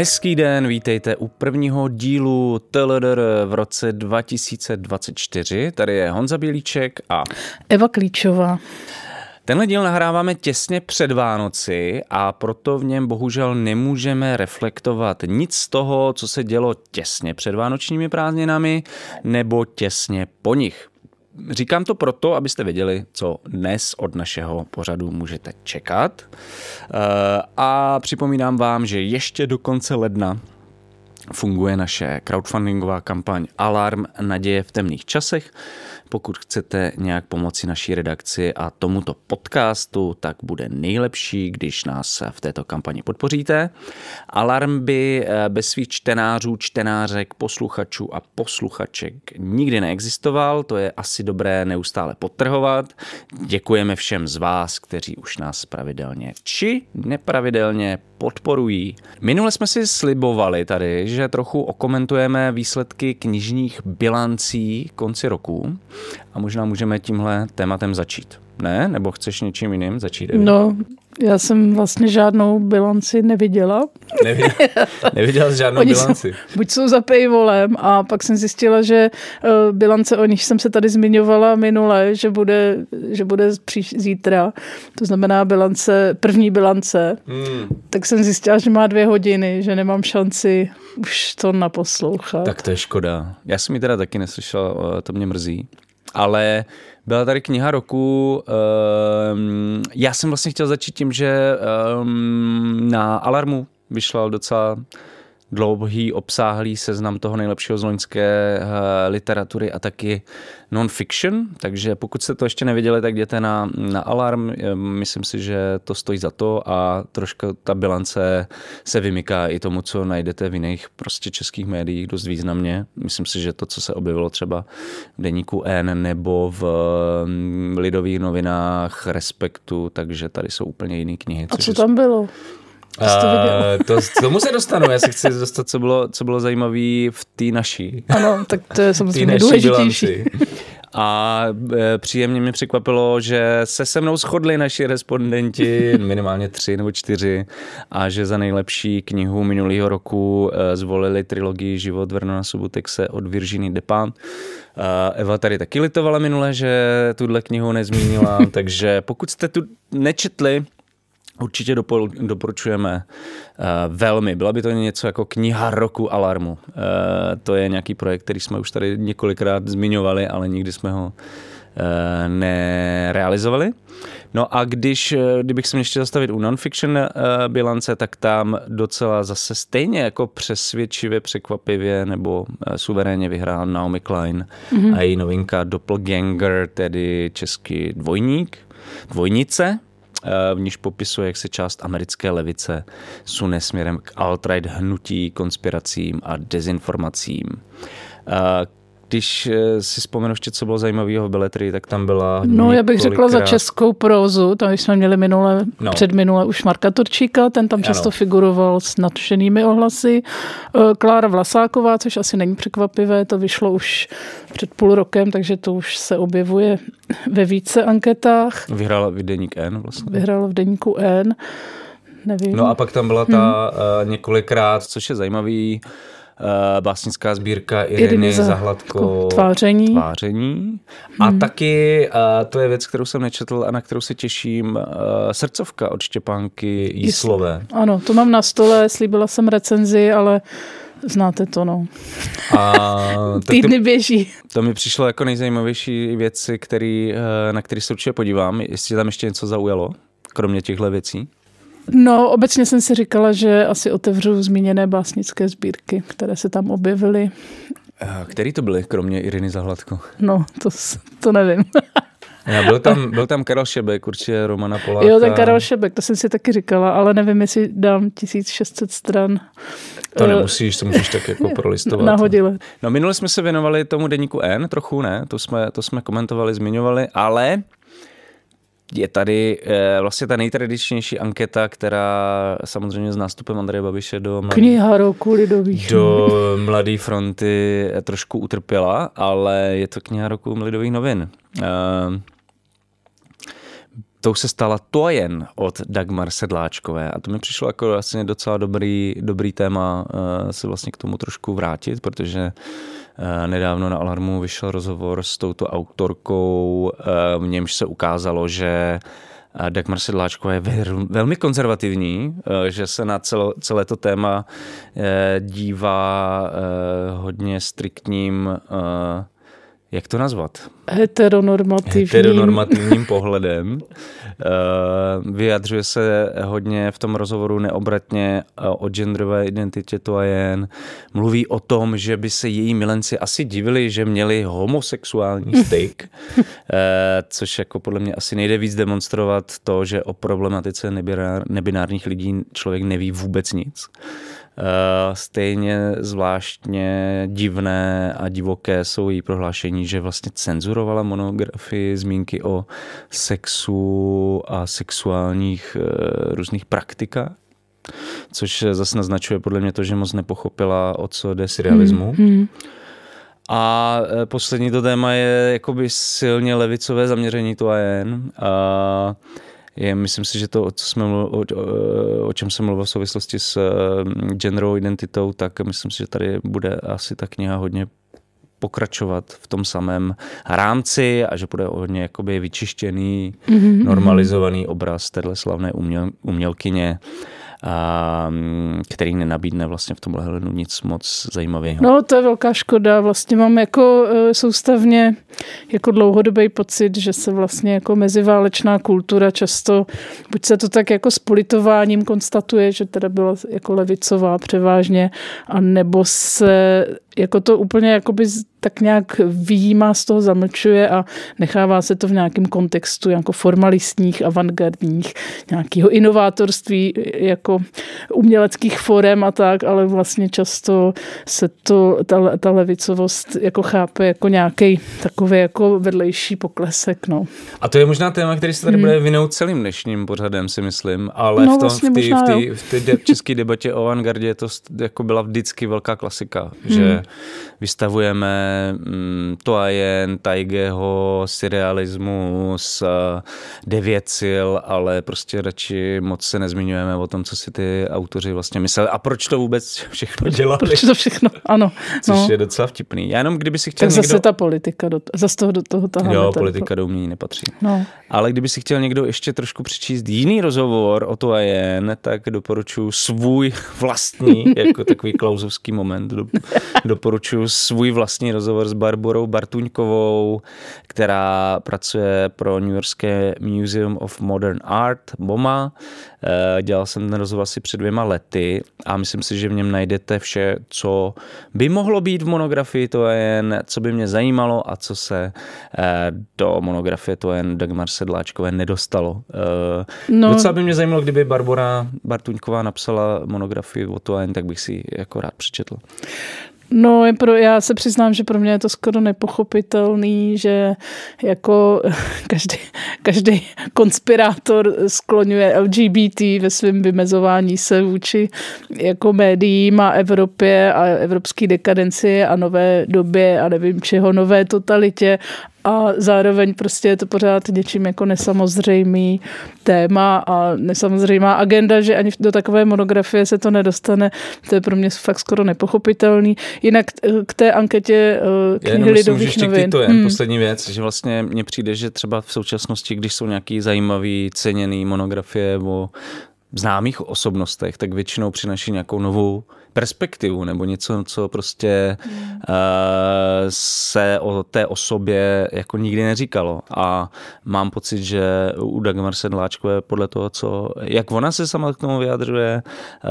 Hezký den, vítejte u prvního dílu TLDR v roce 2024. Tady je Honza Bělíček a Eva Klíčová. Tenhle díl nahráváme těsně před Vánoci a proto v něm bohužel nemůžeme reflektovat nic z toho, co se dělo těsně před vánočními prázdninami nebo těsně po nich. Říkám to proto, abyste věděli, co dnes od našeho pořadu můžete čekat. Eh, a připomínám vám, že ještě do konce ledna funguje naše crowdfundingová kampaň Alarm naděje v temných časech. Pokud chcete nějak pomoci naší redakci a tomuto podcastu, tak bude nejlepší, když nás v této kampani podpoříte. Alarm by eh, bez svých čtenářů, čtenářek, posluchačů a posluchaček nikdy neexistoval, to je asi dobré neustále potrhovat. Děkujeme všem z vás, kteří už nás pravidelně či nepravidelně podporují. Minule jsme si slibovali tady, že trochu okomentujeme výsledky knižních bilancí konci roku a možná můžeme tímhle tématem začít. Ne? Nebo chceš něčím jiným začít? Evi? No, já jsem vlastně žádnou bilanci neviděla. Neviděl, neviděla jsi žádnou Oni bilanci? Jsou, buď jsou za paywallem a pak jsem zjistila, že uh, bilance, o nich jsem se tady zmiňovala minule, že bude, že bude příš, zítra. To znamená bilance, první bilance. Hmm. Tak jsem zjistila, že má dvě hodiny, že nemám šanci už to naposlouchat. Tak to je škoda. Já jsem ji teda taky neslyšel, to mě mrzí. Ale byla tady kniha roku. Um, já jsem vlastně chtěl začít tím, že um, na Alarmu vyšla docela dlouhý, obsáhlý seznam toho nejlepšího z loňské uh, literatury a taky non-fiction, takže pokud jste to ještě neviděli, tak jděte na, na Alarm, myslím si, že to stojí za to a trošku ta bilance se vymyká i tomu, co najdete v jiných prostě českých médiích dost významně. Myslím si, že to, co se objevilo třeba v deníku N nebo v mm, lidových novinách Respektu, takže tady jsou úplně jiné knihy. A co tam bylo? Uh, to, tomu se dostanu, já si chci dostat, co bylo, co bylo zajímavé v té naší. Ano, tak to je samozřejmě důležitější. A e, příjemně mě překvapilo, že se se mnou shodli naši respondenti, minimálně tři nebo čtyři, a že za nejlepší knihu minulého roku e, zvolili trilogii Život Vernona Subutexe od Virginie Depin. Eva tady taky litovala minule, že tuhle knihu nezmínila, takže pokud jste tu nečetli, Určitě doporučujeme uh, velmi. Byla by to něco jako kniha roku Alarmu. Uh, to je nějaký projekt, který jsme už tady několikrát zmiňovali, ale nikdy jsme ho uh, nerealizovali. No a když, kdybych se měl ještě zastavit u non-fiction bilance, tak tam docela zase stejně jako přesvědčivě, překvapivě nebo suverénně vyhrál Naomi Klein mm-hmm. a její novinka Doppelganger, tedy český dvojník, dvojnice, v níž popisuje, jak se část americké levice sune směrem k alt-right hnutí, konspiracím a dezinformacím. Eh, když eh, si vzpomenu ještě, co bylo zajímavého v Beletry, tak tam byla... No, já bych řekla za českou prózu, tam jsme měli minule, no. předminule už Marka Turčíka, ten tam často ano. figuroval s nadšenými ohlasy. Eh, Klára Vlasáková, což asi není překvapivé, to vyšlo už před půl rokem, takže to už se objevuje ve více anketách. Vyhrála v Deník N vlastně. Vyhrála v Deníku N. Nevím. No a pak tam byla ta hmm. několikrát, což je zajímavý, básnická sbírka Iriny Zahladko Tváření. tváření. A hmm. taky, uh, to je věc, kterou jsem nečetl a na kterou se těším, uh, srdcovka od Štěpánky Jíslové. Ano, to mám na stole, slíbila jsem recenzi, ale Znáte to, no. A Týdny to, běží. To mi přišlo jako nejzajímavější věci, který, na který se určitě podívám, jestli tam ještě něco zaujalo, kromě těchto věcí. No, obecně jsem si říkala, že asi otevřu zmíněné básnické sbírky, které se tam objevily. Který to byly, kromě Iriny Zahladko? No, to, to nevím. Já byl, tam, byl tam Karel Šebek, určitě Romana Poláka. Jo, ten Karel Šebek, to jsem si taky říkala, ale nevím, jestli dám 1600 stran. To nemusíš, to můžeš tak jako prolistovat. Nahodile. No minule jsme se věnovali tomu deníku N, trochu ne, to jsme, to jsme komentovali, zmiňovali, ale je tady e, vlastně ta nejtradičnější anketa, která samozřejmě s nástupem Andreje Babiše do mladý, Kniha roku lidových. Do Mladé fronty trošku utrpěla, ale je to kniha roku lidových novin. E, tou se stala Tojen od Dagmar Sedláčkové a to mi přišlo jako vlastně docela dobrý, dobrý téma uh, se vlastně k tomu trošku vrátit, protože uh, nedávno na Alarmu vyšel rozhovor s touto autorkou, uh, v němž se ukázalo, že Dagmar Sedláčková je velmi konzervativní, že se na celo, celé to téma dívá hodně striktním jak to nazvat? Heteronormativním. Heteronormativním pohledem. Eh, vyjadřuje se hodně v tom rozhovoru neobratně eh, o genderové identitě to a jen. Mluví o tom, že by se její milenci asi divili, že měli homosexuální styk, eh, což jako podle mě asi nejde víc demonstrovat to, že o problematice nebinárních lidí člověk neví vůbec nic. Eh, stejně zvláštně divné a divoké jsou její prohlášení, že vlastně cenzurovala monografii zmínky o sexu a sexuálních eh, různých praktikách což zase naznačuje podle mě to, že moc nepochopila, o co jde serialismu. Hmm, hmm. A eh, poslední to téma je jakoby silně levicové zaměření to a jen. A je, myslím si, že to, co jsme mluvil, o, o čem jsem mluvil v souvislosti s mm, genderovou identitou, tak myslím si, že tady bude asi ta kniha hodně pokračovat v tom samém rámci a že bude hodně jakoby vyčištěný, mm-hmm. normalizovaný obraz téhle slavné uměl, umělkyně a, který nenabídne vlastně v tomhle hledu nic moc zajímavého. No, to je velká škoda. Vlastně mám jako e, soustavně jako dlouhodobý pocit, že se vlastně jako meziválečná kultura často, buď se to tak jako s politováním konstatuje, že teda byla jako levicová převážně, a nebo se jako to úplně jakoby tak nějak výjímá z toho, zamlčuje a nechává se to v nějakém kontextu jako formalistních, avantgardních, nějakého inovátorství, jako uměleckých forem a tak, ale vlastně často se to, ta, ta levicovost jako chápe jako nějaký takový jako vedlejší poklesek. No. A to je možná téma, který se tady hmm. bude vinout celým dnešním pořadem, si myslím, ale no, v, tom, vlastně v té v v v české debatě o avantgardě to jako byla vždycky velká klasika, hmm. že vystavujeme to a jen Taigeho, surrealismus, devět sil, ale prostě radši moc se nezmiňujeme o tom, co si ty autoři vlastně mysleli a proč to vůbec všechno dělali. Proč to všechno, ano. Což no. je docela vtipný. Já jenom kdyby si chtěl tak někdo... zase ta politika, do, zase toho do toho taháme. Jo, politika do umění nepatří. No. Ale kdyby si chtěl někdo ještě trošku přečíst jiný rozhovor o to a jen, tak doporučuji svůj vlastní, jako takový klauzovský moment, do, doporučuji svůj vlastní rozhovor s Barborou Bartuňkovou, která pracuje pro New Yorkské Museum of Modern Art, MoMA. Eh, dělal jsem ten rozhovor asi před dvěma lety a myslím si, že v něm najdete vše, co by mohlo být v monografii, to je jen, co by mě zajímalo a co se eh, do monografie to jen Dagmar Sedláčkové nedostalo. Eh, no. Docela by mě zajímalo, kdyby Barbora Bartuňková napsala monografii o to jen, tak bych si jako rád přečetl. No, je pro, já se přiznám, že pro mě je to skoro nepochopitelný, že jako každý, každý konspirátor skloňuje LGBT ve svém vymezování se vůči jako médiím a Evropě a evropské dekadenci a nové době a nevím čeho, nové totalitě a zároveň prostě je to pořád něčím jako nesamozřejmý téma a nesamozřejmá agenda, že ani do takové monografie se to nedostane. To je pro mě fakt skoro nepochopitelný. Jinak k té anketě eh, knihy Lidových novin. To je hmm. poslední věc, že vlastně mně přijde, že třeba v současnosti, když jsou nějaký zajímavý, ceněný monografie o známých osobnostech, tak většinou přinaší nějakou novou perspektivu nebo něco, co prostě uh, se o té osobě jako nikdy neříkalo. A mám pocit, že u Dagmar Sedláčkové podle toho, co, jak ona se sama k tomu vyjadřuje, uh,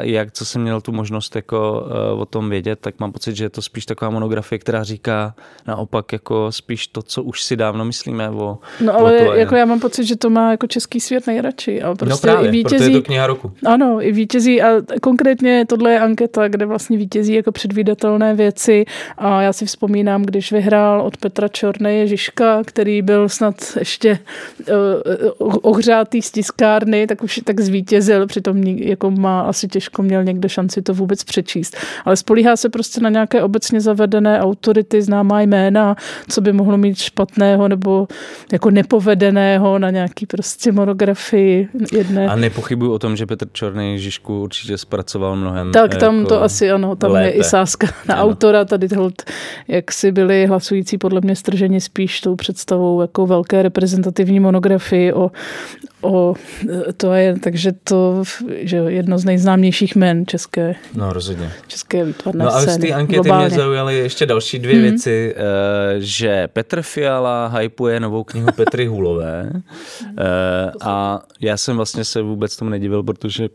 jak co jsem měl tu možnost jako uh, o tom vědět, tak mám pocit, že je to spíš taková monografie, která říká naopak jako spíš to, co už si dávno myslíme o No ale o to, jako já mám pocit, že to má jako český svět nejradši. Ale no prostě no právě, i vítěz Proto je to kniha roku. Ano, i vítězí a konkrétně tohle je anketa, kde vlastně vítězí jako předvídatelné věci a já si vzpomínám, když vyhrál od Petra Čorné Žižka, který byl snad ještě uh, ohřátý z tiskárny, tak už tak zvítězil, přitom jako má asi těžko měl někde šanci to vůbec přečíst. Ale spolíhá se prostě na nějaké obecně zavedené autority, známá jména, co by mohlo mít špatného nebo jako nepovedeného na nějaký prostě monografii jedné. A nepochybuju o tom, že Petr Čorný Žižku určitě zpracoval mnohem Tak tam jako to asi ano, tam lépe. je i sázka na ano. autora, tady hold, jak si byli hlasující podle mě strženi spíš tou představou jako velké reprezentativní monografii o, o to je, takže to že jedno z nejznámějších men české. No rozhodně. České výtvarné No a z té ankety globálně. mě zaujaly ještě další dvě mm-hmm. věci, eh, že Petr Fiala hypuje novou knihu Petry Hulové eh, a já jsem vlastně se vůbec tomu nedivil, protože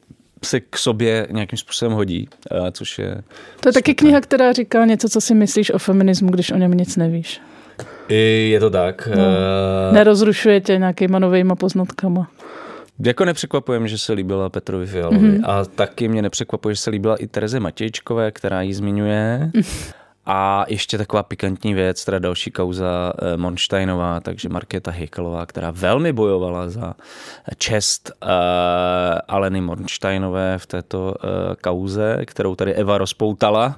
se k sobě nějakým způsobem hodí, eh, což je... To je taky kniha, která říká něco, co si myslíš o feminismu, když o něm nic nevíš. I je to tak. No. Nerozrušuje tě nějakýma novýma poznatkama. Jako nepřekvapuje že se líbila Petrovi Fialovi. Mm-hmm. A taky mě nepřekvapuje, že se líbila i Tereze Matějčkové, která ji zmiňuje. A ještě taková pikantní věc, teda další kauza eh, Monsteinová, takže Markéta Hejkalová, která velmi bojovala za čest uh, Aleny Monsteinové v této uh, kauze, kterou tady Eva rozpoutala.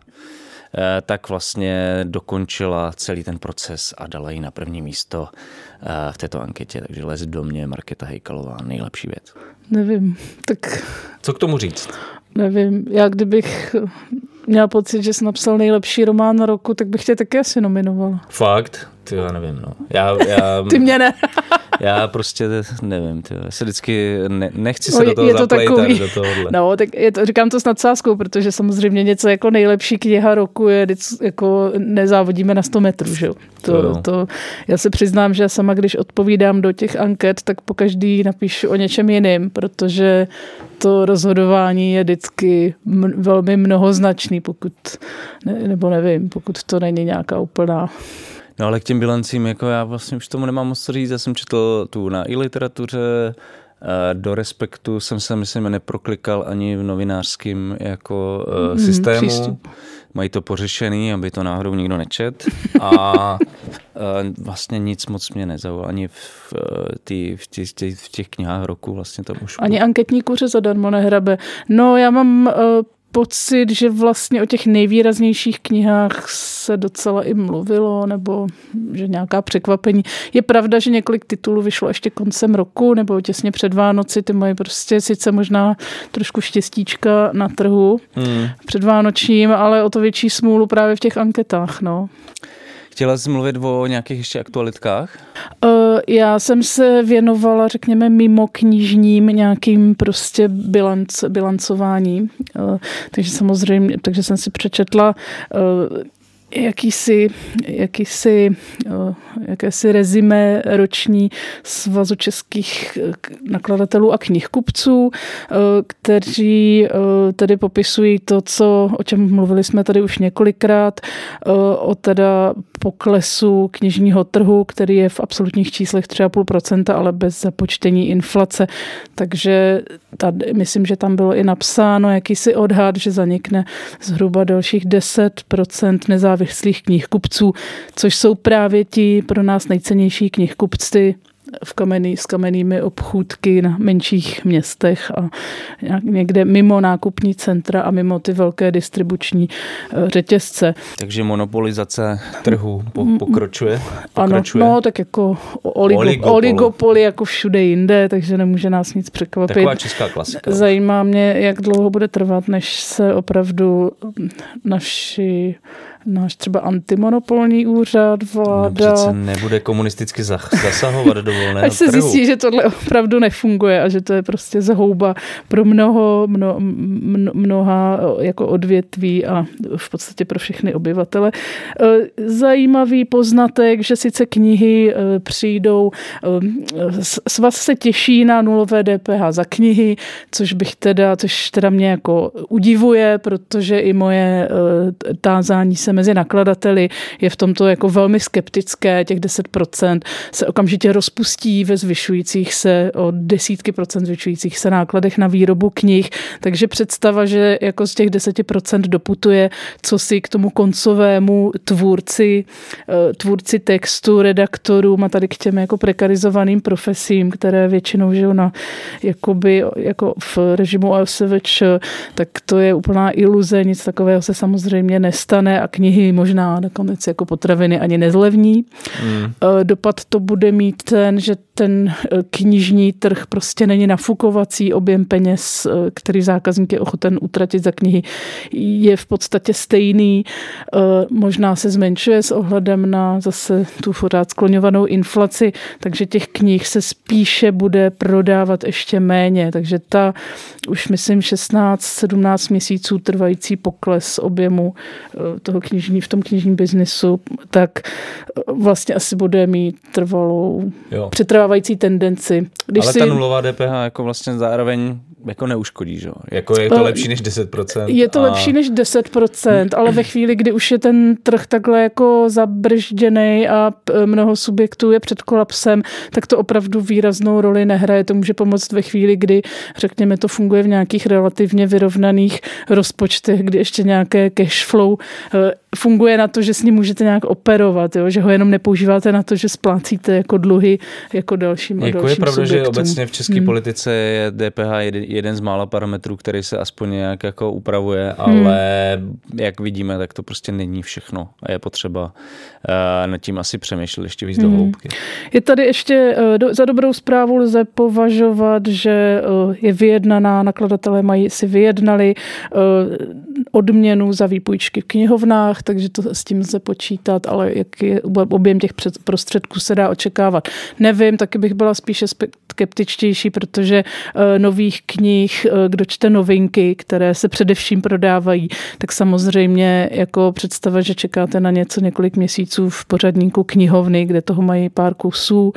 Eh, tak vlastně dokončila celý ten proces a dala ji na první místo eh, v této anketě. Takže lez do mě Marketa Hejkalová, nejlepší věc. Nevím, tak... Co k tomu říct? Nevím, já kdybych měla pocit, že jsi napsal nejlepší román roku, tak bych tě taky asi nominovala. Fakt? Ty já nevím, no. Já, já, Ty mě ne. já prostě nevím, ty, já se vždycky ne, nechci se no, do toho je to takový, do tohohle. No, tak je to, říkám to s nadsázkou, protože samozřejmě něco jako nejlepší kniha roku je, jako nezávodíme na 100 metrů, že jo. To, to, to, já se přiznám, že sama, když odpovídám do těch anket, tak po každý napíšu o něčem jiným, protože to rozhodování je vždycky velmi mnohoznačný, pokud, ne, nebo nevím, pokud to není nějaká úplná No ale k těm bilancím, jako já vlastně už tomu nemám moc co říct, já jsem četl tu na i literatuře, eh, do respektu jsem se, myslím, neproklikal ani v novinářském jako mm, systému. Přístup. Mají to pořešený, aby to náhodou nikdo nečet. A eh, vlastně nic moc mě nezaujalo. Ani v, tý, v, těch, v těch knihách roku vlastně tam už... Ani anketní kuře zadarmo nehrabe. No já mám pocit, že vlastně o těch nejvýraznějších knihách se docela i mluvilo, nebo že nějaká překvapení. Je pravda, že několik titulů vyšlo ještě koncem roku, nebo těsně před Vánoci, ty mají prostě sice možná trošku štěstíčka na trhu hmm. před Vánočním, ale o to větší smůlu právě v těch anketách. No. Chtěla jsi mluvit o nějakých ještě aktualitkách? Uh, já jsem se věnovala, řekněme, mimo knižním nějakým prostě bilanc, bilancování. Uh, takže samozřejmě, takže jsem si přečetla uh, jakýsi, jakýsi, jakési rezime roční svazu českých nakladatelů a knihkupců, kteří tedy popisují to, co, o čem mluvili jsme tady už několikrát, o teda poklesu knižního trhu, který je v absolutních číslech 3,5%, ale bez započtení inflace. Takže tady, myslím, že tam bylo i napsáno jakýsi odhad, že zanikne zhruba dalších 10% nezávislých knihkupců, což jsou právě ti pro nás nejcennější knihkupci, v kamenný, s kamennými obchůdky na menších městech a někde mimo nákupní centra a mimo ty velké distribuční eh, řetězce. Takže monopolizace trhu pokročuje? pokračuje? Ano, no tak jako oligo, oligopol. oligopoly jako všude jinde, takže nemůže nás nic překvapit. Taková česká klasika. Zajímá mě, jak dlouho bude trvat, než se opravdu naši náš třeba antimonopolní úřad, vláda. No přece nebude komunisticky zasahovat do volného Až se trhu. zjistí, že tohle opravdu nefunguje a že to je prostě zhouba pro mnoho, mno, mno, mnoha jako odvětví a v podstatě pro všechny obyvatele. E, zajímavý poznatek, že sice knihy e, přijdou, e, svaz se těší na nulové DPH za knihy, což bych teda, což teda mě jako udivuje, protože i moje tázání se konkurence mezi nakladateli je v tomto jako velmi skeptické, těch 10% se okamžitě rozpustí ve zvyšujících se o desítky procent zvyšujících se nákladech na výrobu knih, takže představa, že jako z těch 10% doputuje, co si k tomu koncovému tvůrci, eh, tvůrci textu, redaktorům a tady k těm jako prekarizovaným profesím, které většinou žijou na jakoby, jako v režimu OSVČ, tak to je úplná iluze, nic takového se samozřejmě nestane a knihy možná nakonec jako potraviny ani nezlevní. Mm. Dopad to bude mít ten, že ten eh, knižní trh prostě není nafukovací objem peněz, eh, který zákazník je ochoten utratit za knihy, je v podstatě stejný, možná se zmenšuje s ohledem na zase tu pořád skloňovanou inflaci, takže těch knih se spíše bude prodávat ještě méně, takže ta už myslím 16-17 měsíců trvající pokles objemu toho knižní, v tom knižním biznisu, tak vlastně asi bude mít trvalou jo. přetrvávající tendenci. Když Ale si... ta nulová DPH jako vlastně zároveň jako neuškodí, že? Jako je to lepší než 10%. Je to a... lepší než 10%, ale ve chvíli, kdy už je ten trh takhle jako zabržděný a mnoho subjektů je před kolapsem, tak to opravdu výraznou roli nehraje. To může pomoct ve chvíli, kdy, řekněme, to funguje v nějakých relativně vyrovnaných rozpočtech, kdy ještě nějaké cash flow eh, funguje na to, že s ním můžete nějak operovat, jo? že ho jenom nepoužíváte na to, že splácíte jako dluhy jako dalším jako dalším je pravda, subjektům. že obecně v české hmm. politice je DPH jeden z mála parametrů, který se aspoň nějak jako upravuje, hmm. ale hmm. jak vidíme, tak to prostě není všechno a je potřeba uh, nad tím asi přemýšlet ještě víc hmm. do hloubky. Je tady ještě uh, do, za dobrou zprávu lze považovat, že uh, je vyjednaná, nakladatelé mají si vyjednali uh, odměnu za výpůjčky v knihovnách, takže to s tím lze počítat, ale jaký objem těch prostředků se dá očekávat. Nevím, taky bych byla spíše skeptičtější, protože uh, nových knih, uh, kdo čte novinky, které se především prodávají, tak samozřejmě jako představa, že čekáte na něco několik měsíců v pořadníku knihovny, kde toho mají pár kusů,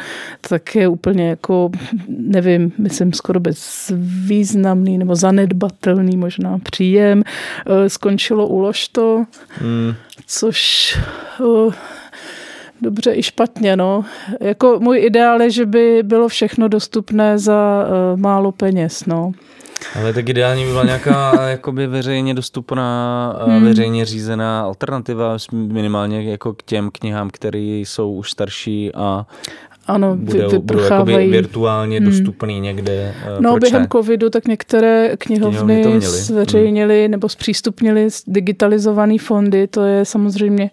tak je úplně jako, nevím, myslím skoro bezvýznamný nebo zanedbatelný možná příjem. Uh, skončilo ulož to, hmm. což dobře i špatně. No. Jako můj ideál je, že by bylo všechno dostupné za uh, málo peněz. No. Ale tak ideální by byla nějaká jakoby veřejně dostupná, hmm. veřejně řízená alternativa minimálně jako k těm knihám, které jsou už starší a ano, budou, budou virtuálně hmm. dostupný někde. Uh, no, během covidu tak některé knihovny, knihovny zveřejnili hmm. nebo zpřístupnili digitalizované fondy. To je samozřejmě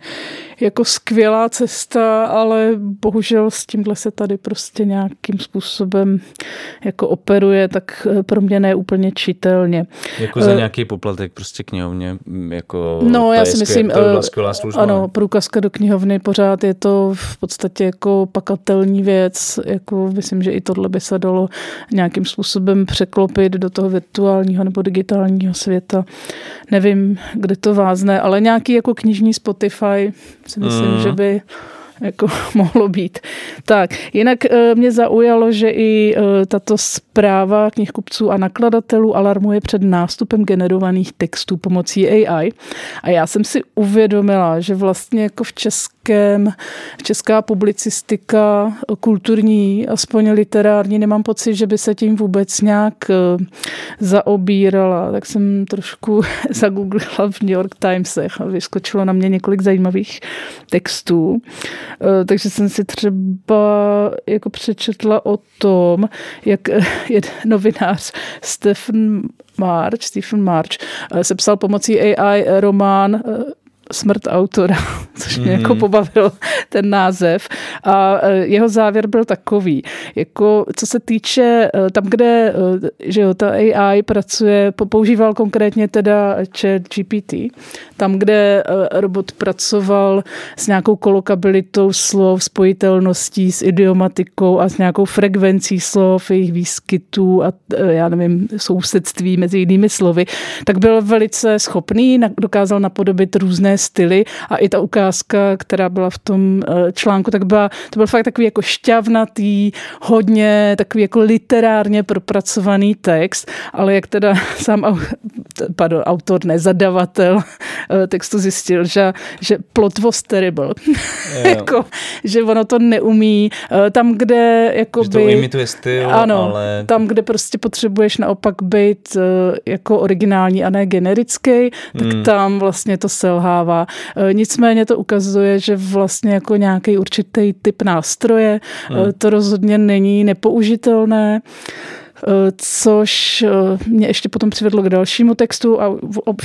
jako skvělá cesta, ale bohužel s tímhle se tady prostě nějakým způsobem jako operuje, tak eh, pro mě ne úplně čitelně. Jako za uh, nějaký poplatek prostě knihovně, mm, jako No, já si myslím, to byla skvělá služba. Ano, průkazka do knihovny pořád je to v podstatě jako pakatelní věc, jako myslím, že i tohle by se dalo nějakým způsobem překlopit do toho virtuálního nebo digitálního světa. Nevím, kde to vázne, ale nějaký jako knižní Spotify si myslím, mm. že by jako mohlo být. Tak, jinak eh, mě zaujalo, že i eh, tato zpráva knihkupců a nakladatelů alarmuje před nástupem generovaných textů pomocí AI. A já jsem si uvědomila, že vlastně jako v českém, česká publicistika kulturní, aspoň literární, nemám pocit, že by se tím vůbec nějak eh, zaobírala. Tak jsem trošku zagooglila v New York Timesech a vyskočilo na mě několik zajímavých textů. Eh, takže jsem si třeba jako přečetla o tom, jak je novinář Stephen March, Stephen March eh, sepsal pomocí AI román eh, smrt autora, což mě mm. jako mhm. pobavil ten název. A e, jeho závěr byl takový, jako co se týče e, tam, kde e, že jo, ta AI pracuje, používal konkrétně teda chat GPT, tam, kde robot pracoval s nějakou kolokabilitou slov, spojitelností s idiomatikou a s nějakou frekvencí slov, jejich výskytů a já nevím, sousedství mezi jinými slovy, tak byl velice schopný, dokázal napodobit různé styly a i ta ukázka, která byla v tom eh, článku, tak byla, to byl fakt takový jako šťavnatý, hodně takový jako literárně propracovaný text, ale jak teda sám pardon, autor, ne, zadavatel eh, textu zjistil, že, že plot was terrible. jako, že ono to neumí. Eh, tam, kde jako že to imituje styl, ano, ale... tam, kde prostě potřebuješ naopak být jako originální a ne generický, tak hmm. tam vlastně to selhává. Nicméně to ukazuje, že vlastně jako nějaký určitý typ nástroje, hmm. to rozhodně není nepoužitelné. Eh, což eh, mě ještě potom přivedlo k dalšímu textu a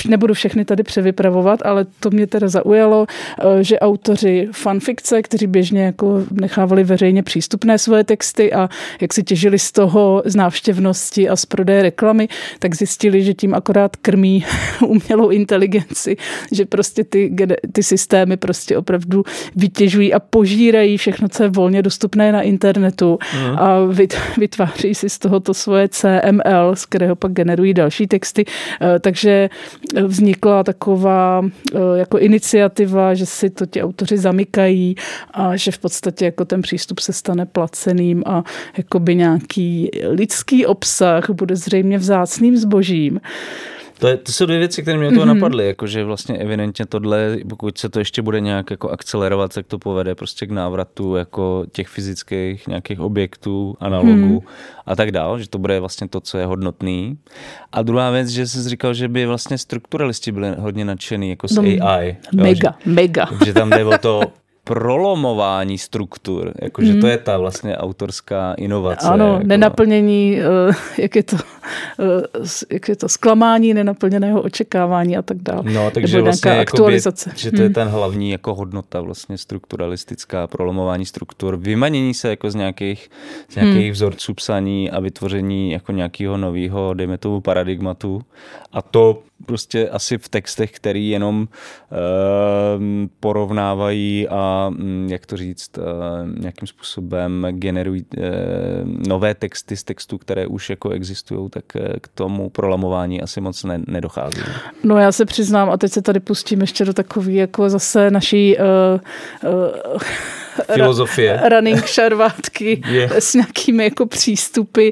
nebudu všechny tady převypravovat, ale to mě teda zaujalo, eh, že autoři fanfikce, kteří běžně jako nechávali veřejně přístupné svoje texty a jak si těžili z toho z návštěvnosti a z prodeje reklamy, tak zjistili, že tím akorát krmí umělou inteligenci, že prostě ty, ty systémy prostě opravdu vytěžují a požírají všechno, co je volně dostupné na internetu mm. a vytváří si z tohoto svoje CML, z kterého pak generují další texty. Eh, takže vznikla taková eh, jako iniciativa, že si to ti autoři zamykají a že v podstatě jako ten přístup se stane placeným a jakoby nějaký lidský obsah bude zřejmě vzácným zbožím. To, je, to jsou dvě věci, které mě to mm-hmm. napadly, jakože vlastně evidentně tohle, pokud se to ještě bude nějak jako akcelerovat, tak to povede prostě k návratu jako těch fyzických nějakých objektů, analogů mm. a tak dál, že to bude vlastně to, co je hodnotný. A druhá věc, že jsi říkal, že by vlastně strukturalisti byli hodně nadšený jako s no, AI. Mega, jo, že, mega. Že tam jde o to prolomování struktur, jakože mm. to je ta vlastně autorská inovace. Ano, jako... nenaplnění, eh, jak je, to, eh, jak je to zklamání nenaplněného očekávání a tak dále. No, takže vlastně aktualizace. Jakoby, že to je mm. ten hlavní jako hodnota vlastně strukturalistická, prolomování struktur, vymanění se jako z nějakých, z nějakých mm. vzorců psaní a vytvoření jako nějakého nového, dejme tomu, paradigmatu. A to prostě asi v textech, který jenom uh, porovnávají a um, jak to říct, uh, nějakým způsobem generují uh, nové texty z textů, které už jako existují, tak k tomu prolamování asi moc ne, nedochází. No já se přiznám, a teď se tady pustím ještě do takové jako zase naší uh, uh, filozofie. running šarvátky yeah. s nějakými jako přístupy,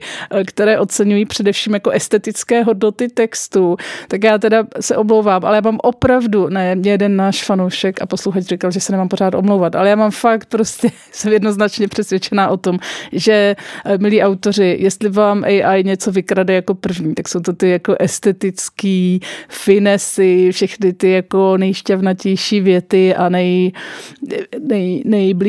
které oceňují především jako estetické hodnoty textu. Tak já teda se omlouvám, ale já mám opravdu, ne, mě jeden náš fanoušek a posluchač říkal, že se nemám pořád omlouvat, ale já mám fakt prostě, jsem jednoznačně přesvědčená o tom, že eh, milí autoři, jestli vám AI něco vykrade jako první, tak jsou to ty jako estetický finesy, všechny ty jako nejšťavnatější věty a nej, nej,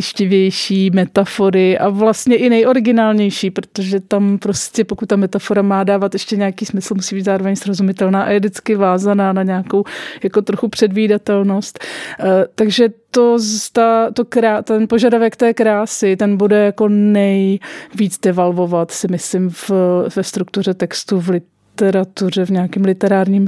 nejblištivější metafory a vlastně i nejoriginálnější, protože tam prostě, pokud ta metafora má dávat ještě nějaký smysl, musí být zároveň srozumitelná a je vždycky vázaná na nějakou jako trochu předvídatelnost. Eh, takže to, ta, to krá, ten požadavek té krásy, ten bude jako nejvíc devalvovat, si myslím, v, ve struktuře textu v literatuře, v nějakém literárním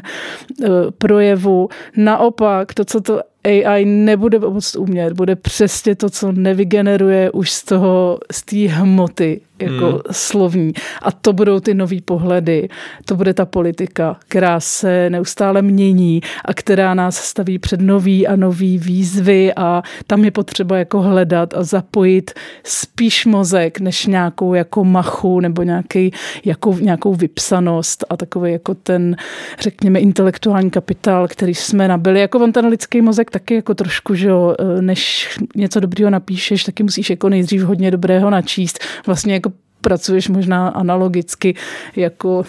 uh, projevu. Naopak, to, co to AI nebude moc umět, bude přesně to, co nevygeneruje už z toho, z té hmoty jako hmm. slovní. A to budou ty nový pohledy, to bude ta politika, která se neustále mění a která nás staví před nový a nový výzvy a tam je potřeba jako hledat a zapojit spíš mozek, než nějakou jako machu nebo nějaký, jako, nějakou vypsanost a takový jako ten, řekněme, intelektuální kapitál, který jsme nabili. Jako on ten lidský mozek taky jako trošku, že jo, e, než něco dobrýho napíšeš, taky musíš jako nejdřív hodně dobrého načíst. Vlastně jako pracuješ možná analogicky jako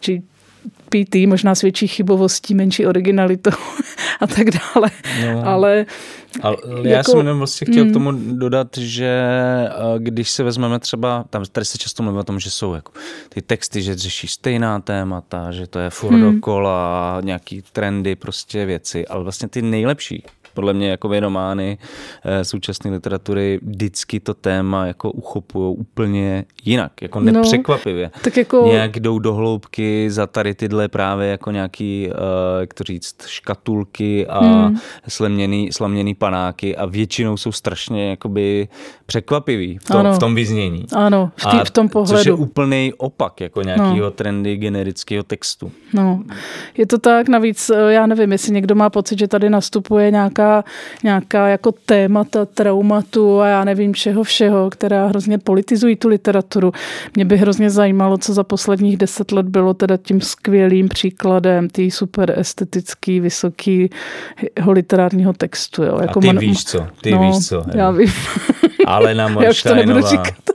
či, PT, možná s větší chybovostí, menší originalitou a tak dále. No. Ale ale já jako, jsem jenom vlastně chtěl mm. k tomu dodat, že e, když se vezmeme třeba, tam tady se často mluví o tom, že jsou jako ty texty, že řeší stejná témata, že to je furt mm. dokola, nějaký trendy, prostě věci, ale vlastně ty nejlepší podle mě jako věnomány eh, současné literatury vždycky to téma jako uchopují úplně jinak, jako no, nepřekvapivě. No, tak jako... Nějak jdou do hloubky za tady tyhle právě jako nějaký, uh, jak to říct, škatulky a hmm. slaměný, slaměný panáky a většinou jsou strašně jakoby překvapivý v tom, v tom vyznění. Ano, v, tý, v tom pohledu. Což je úplný opak jako nějakého no. trendy generického textu. No, je to tak, navíc eh, já nevím, jestli někdo má pocit, že tady nastupuje nějaká nějaká, nějaká jako témata, traumatu a já nevím čeho všeho, která hrozně politizují tu literaturu. Mě by hrozně zajímalo, co za posledních deset let bylo teda tím skvělým příkladem té super estetický, vysoký literárního textu. Jo. Jako a ty man... víš co, ty no, víš co. Já vím. Ale na Morštajnová. Ale na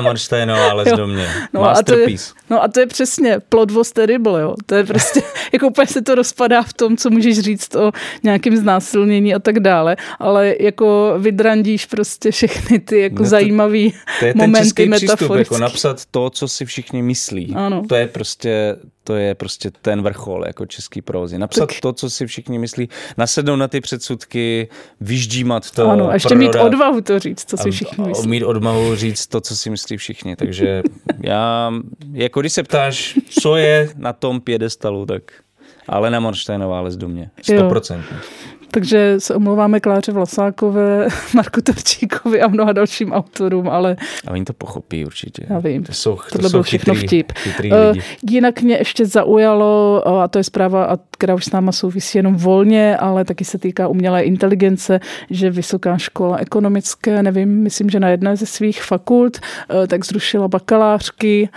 Morštajnová, ale do mě. No a, to je, no a to je přesně plot was terrible, jo. To je prostě, jako úplně se to rozpadá v tom, co můžeš říct o nějakém znásilnění a tak dále, ale jako vydrandíš prostě všechny ty jako no to, zajímavý to je momenty ten přístup, jako napsat to, co si všichni myslí. Ano. To je prostě to je prostě ten vrchol jako český prózy. Napsat tak. to, co si všichni myslí, nasednout na ty předsudky, vyždímat to. Ano, a ještě prodat, mít odvahu to říct, co si všichni myslí. A mít odvahu říct to, co si myslí všichni. Takže já, jako když se ptáš, co je na tom pědestalu, tak ale Morštajnová les do mě. 100%. Jo. Takže se omlouváme Kláře Vlasákové, Marku Torčíkovi a mnoha dalším autorům, ale... A oni to pochopí určitě. Já vím. To jsou, to Tohle jsou byl všechno chytrý, vtip. Chytrý uh, jinak mě ještě zaujalo, a to je zpráva, která už s náma souvisí jenom volně, ale taky se týká umělé inteligence, že Vysoká škola ekonomické, nevím, myslím, že na jedné ze svých fakult, uh, tak zrušila bakalářky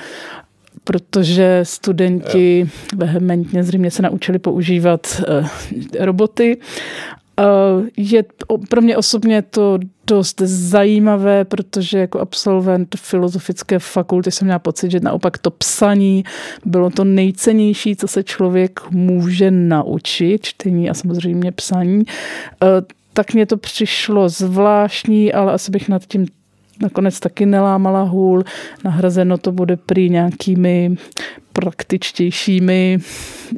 protože studenti vehementně zřejmě se naučili používat uh, roboty. Uh, je pro mě osobně to dost zajímavé, protože jako absolvent filozofické fakulty jsem měla pocit, že naopak to psaní bylo to nejcennější, co se člověk může naučit, čtení a samozřejmě psaní. Uh, tak mně to přišlo zvláštní, ale asi bych nad tím nakonec taky nelámala hůl. Nahrazeno to bude prý nějakými praktičtějšími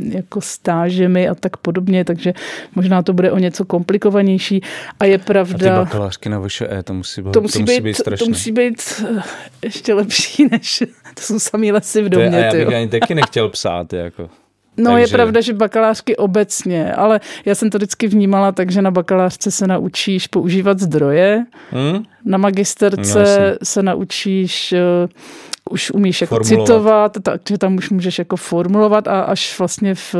jako stážemi a tak podobně, takže možná to bude o něco komplikovanější. A je pravda... A ty bakalářky na VŠE, to musí být, to musí, to musí být, být strašné. To musí být eh, ještě lepší, než to jsou samý lesy v domě. To je, a já bych ani taky nechtěl psát, jako. No takže... je pravda, že bakalářky obecně, ale já jsem to vždycky vnímala tak, že na bakalářce se naučíš používat zdroje, hmm? na magisterce no, se naučíš uh, už umíš jako formulovat. citovat, takže tam už můžeš jako formulovat a až vlastně v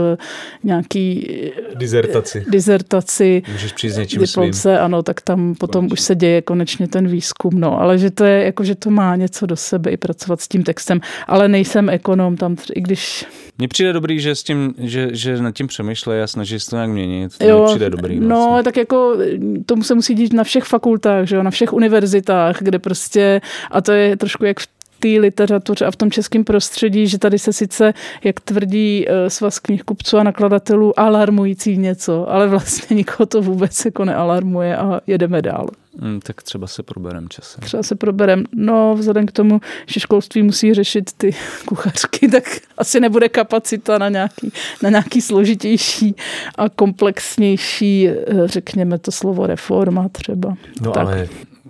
nějaký dizertaci, dizertaci můžeš přijít s něčím diplomce, svým. ano, tak tam potom konečně. už se děje konečně ten výzkum, no, ale že to je jako, že to má něco do sebe i pracovat s tím textem, ale nejsem ekonom tam, i když mně přijde dobrý, že, s tím, že, že nad tím přemýšlej a snaží se to nějak měnit. To jo, přijde dobrý. No, vlastně. No, tak jako tomu se musí dít na všech fakultách, že jo, na všech univerzitách, kde prostě, a to je trošku jak v té literatuře a v tom českém prostředí, že tady se sice, jak tvrdí eh, svaz knihkupců a nakladatelů, alarmující něco, ale vlastně nikoho to vůbec jako nealarmuje a jedeme dál. Hmm, tak třeba se proberem časem. Třeba se proberem. No, vzhledem k tomu, že školství musí řešit ty kuchařky, tak asi nebude kapacita na nějaký, na nějaký složitější a komplexnější, eh, řekněme to slovo reforma třeba. No tak. ale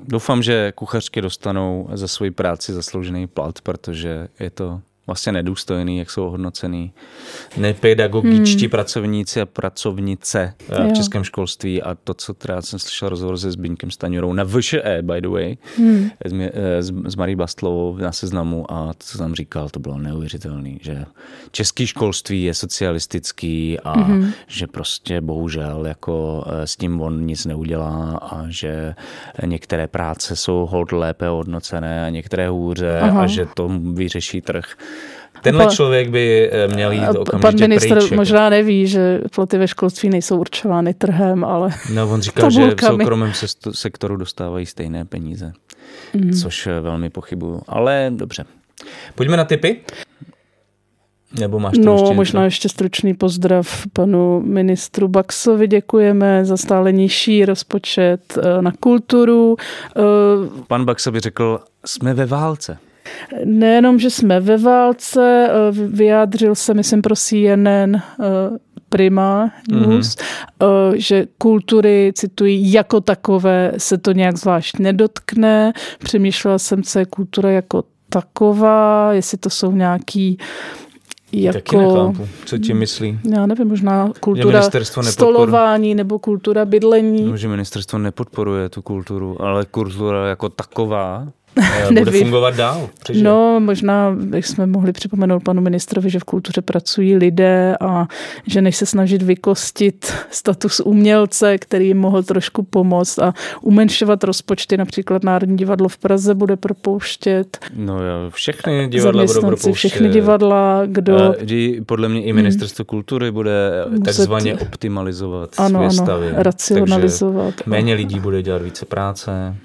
doufám, že kuchařky dostanou za svoji práci zasloužený plat, protože je to vlastně nedůstojný, jak jsou hodnocený nepedagogičtí hmm. pracovníci a pracovnice eh, v jo. českém školství a to, co teda jsem slyšel rozhovor se Zbyňkem Staňurou na VŠE, by the way, hmm. s, eh, s, s Marí Bastlovou na seznamu a to, co tam říkal, to bylo neuvěřitelné, že český školství je socialistický a hmm. že prostě bohužel jako eh, s tím on nic neudělá a že některé práce jsou hold lépe hodnocené a některé hůře Aha. a že to vyřeší trh. Tenhle člověk by eh, měl jít okamžitě Pan ministr pryč, jako. možná neví, že platy ve školství nejsou určovány trhem, ale No, on říkal, že v soukromém sektoru dostávají stejné peníze, mm. což eh, velmi pochybuju. Ale dobře. Pojďme na typy. Nebo máš no, ještě možná něco? ještě stručný pozdrav panu ministru Baxovi. Děkujeme za stále nižší rozpočet eh, na kulturu. Pan Baxa by řekl, jsme ve válce. Nejenom, že jsme ve válce, eh, vyjádřil se, myslím, pro CNN eh, Prima News, mm-hmm. že kultury, cituji, jako takové se to nějak zvlášť nedotkne. Přemýšlela jsem, co je kultura jako taková, jestli to jsou nějaký jako... Taky nechápu, co ti myslí. Já nevím, možná kultura stolování nebo kultura bydlení. No, že ministerstvo nepodporuje tu kulturu, ale kultura jako taková bude fungovat dál. Přežije. No, možná bychom mohli připomenout panu ministrovi, že v kultuře pracují lidé a že než se snažit vykostit status umělce, který jim mohl trošku pomoct a umenšovat rozpočty, například Národní divadlo v Praze bude propouštět. No jo, všechny divadla budou propouštět. Všechny divadla, kdo... Kdy podle mě i hmm. ministerstvo hmm. kultury bude takzvaně optimalizovat ano, své ano, stavy. racionalizovat. Takže méně lidí bude dělat více práce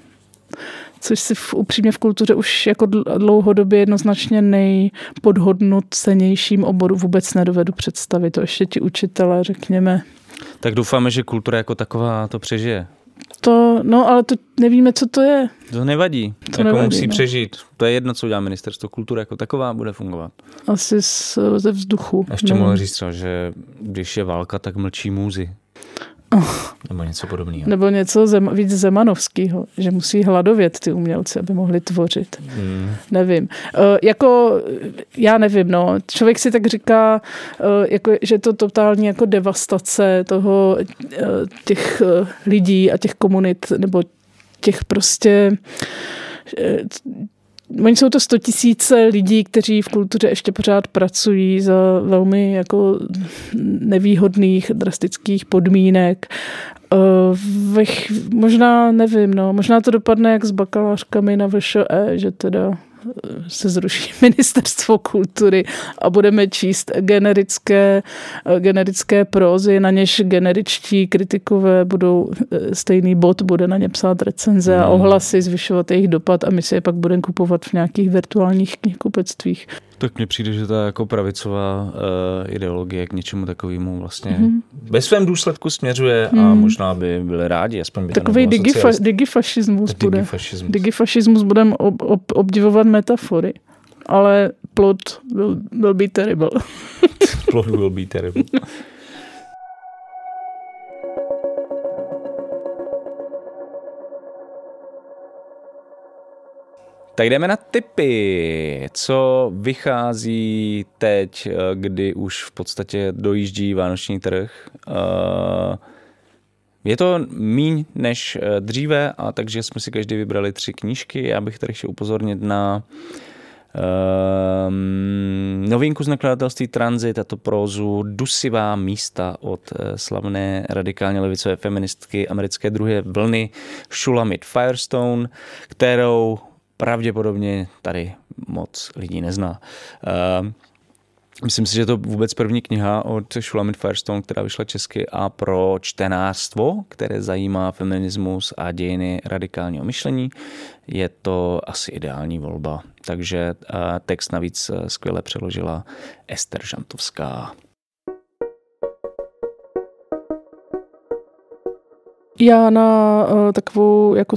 což si v, upřímně v kultuře už jako dlouhodobě jednoznačně nejpodhodnocenějším oboru vůbec nedovedu představit. To ještě ti učitelé, řekněme. Tak doufáme, že kultura jako taková to přežije. To, no, ale to nevíme, co to je. To nevadí. To jako nevadí, musí no. přežít. To je jedno, co udělá ministerstvo kultury jako taková, bude fungovat. Asi z, ze vzduchu. Ještě mohu říct že když je válka, tak mlčí můzy. Nebo něco podobného. Nebo něco zem, víc zemanovského, že musí hladovět ty umělci, aby mohli tvořit. Hmm. Nevím. Uh, jako, já nevím, no. Člověk si tak říká, uh, jako, že to totální jako devastace toho, uh, těch uh, lidí a těch komunit, nebo těch prostě Oni jsou to 100 tisíce lidí, kteří v kultuře ještě pořád pracují za velmi jako nevýhodných, drastických podmínek. Vech, možná, nevím, no, možná to dopadne jak s bakalářkami na VŠE, že teda se zruší ministerstvo kultury a budeme číst generické, generické prózy, na něž generičtí kritikové budou, eh, stejný bod bude na ně psát recenze a hmm. ohlasy, zvyšovat jejich dopad a my si je pak budeme kupovat v nějakých virtuálních knihkupectvích. Tak mně přijde, že ta jako pravicová uh, ideologie k něčemu takovému vlastně mm-hmm. ve svém důsledku směřuje mm. a mhm. možná by byli rádi, aspoň by Takový digifa- digifašismus bude. Digifašismus. Digifašismus budeme ob, ob, obdivovat metafory. Ale plot will, will be terrible. plot will be terrible. Tak jdeme na typy. Co vychází teď, eh, kdy už v podstatě dojíždí vánoční trh? Eh, je to míň než eh, dříve, a takže jsme si každý vybrali tři knížky. Já bych tady chtěl upozornit na um, novinku z nakladatelství Transit a to prózu Dusivá místa od slavné radikálně levicové feministky americké druhé vlny Shulamit Firestone, kterou pravděpodobně tady moc lidí nezná. Uh, Myslím si, že to vůbec první kniha od Shulamit Firestone, která vyšla česky a pro čtenářstvo, které zajímá feminismus a dějiny radikálního myšlení, je to asi ideální volba. Takže uh, text navíc eh, skvěle přeložila Ester Žantovská. Já na uh, takovou jako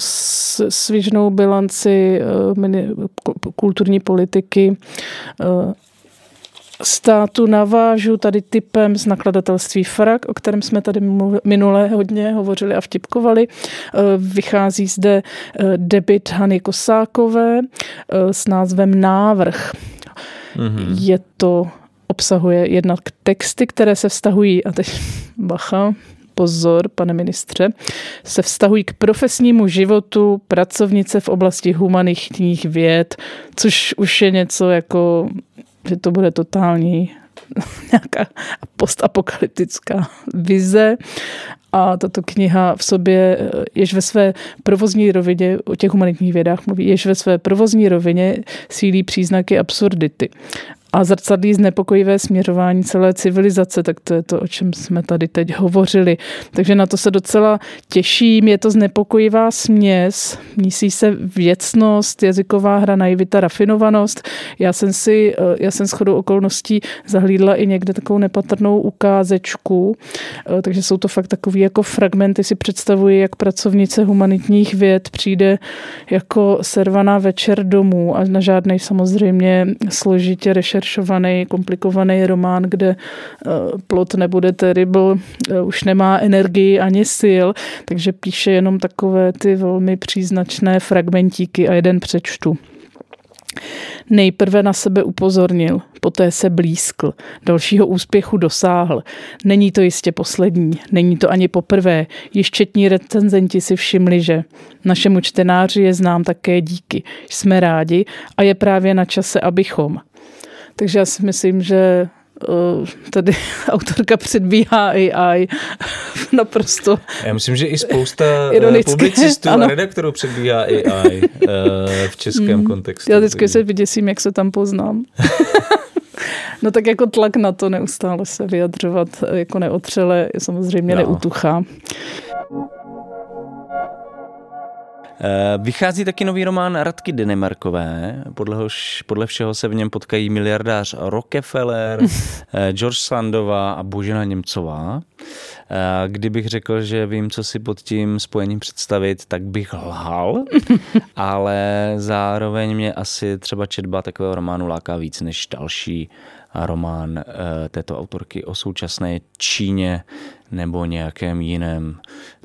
svěžnou bilanci uh, mini, kulturní politiky uh, státu navážu tady typem z nakladatelství Frak, o kterém jsme tady minule hodně hovořili a vtipkovali. Vychází zde debit Hany Kosákové s názvem Návrh. Mm-hmm. Je to obsahuje jednak texty, které se vztahují, a teď bacha, pozor, pane ministře, se vztahují k profesnímu životu pracovnice v oblasti humanitních věd, což už je něco jako, že to bude totální nějaká postapokalyptická vize. A tato kniha v sobě, jež ve své provozní rovině, o těch humanitních vědách mluví, jež ve své provozní rovině sílí příznaky absurdity a zrcadlí znepokojivé směřování celé civilizace, tak to je to, o čem jsme tady teď hovořili. Takže na to se docela těším. Je to znepokojivá směs, mísí se věcnost, jazyková hra, naivita, rafinovanost. Já jsem si, eh, já jsem shodou okolností zahlídla i někde takovou nepatrnou ukázečku, eh, takže jsou to fakt takový jako fragmenty, si představuji, jak pracovnice humanitních věd přijde jako servaná večer domů a na žádnej samozřejmě složitě rešer rešeršovaný, komplikovaný román, kde eh, plot nebude terrible, eh, už nemá energii ani sil, takže píše jenom takové ty velmi příznačné fragmentíky a jeden přečtu. Nejprve na sebe upozornil, poté se blízkl, dalšího úspěchu dosáhl. Není to jistě poslední, není to ani poprvé, již četní recenzenti si všimli, že našemu čtenáři je znám také díky. Jsme rádi a je právě na čase, abychom. Takže já si myslím, že Eh, tady autorka předbíhá AI naprosto Já myslím, že i spousta eh, ironicky. publicistů ano. a redaktorů předbíhá AI eh, v českém mm. kontextu. Já vždycky se vyděsím, jak se tam poznám. No tak jako tlak na to neustále se vyjadřovat jako neotřele samozřejmě no. neutuchá. Eh, vychází taky nový román Radky Denemarkové, podle, hož, podle všeho se v něm potkají miliardář Rockefeller, eh, George Sandova a Božena Němcová. Eh, kdybych řekl, že vím, co si pod tím spojením představit, tak bych lhal, ale zároveň mě asi třeba četba takového románu láká víc než další román této autorky o současné Číně nebo nějakém jiném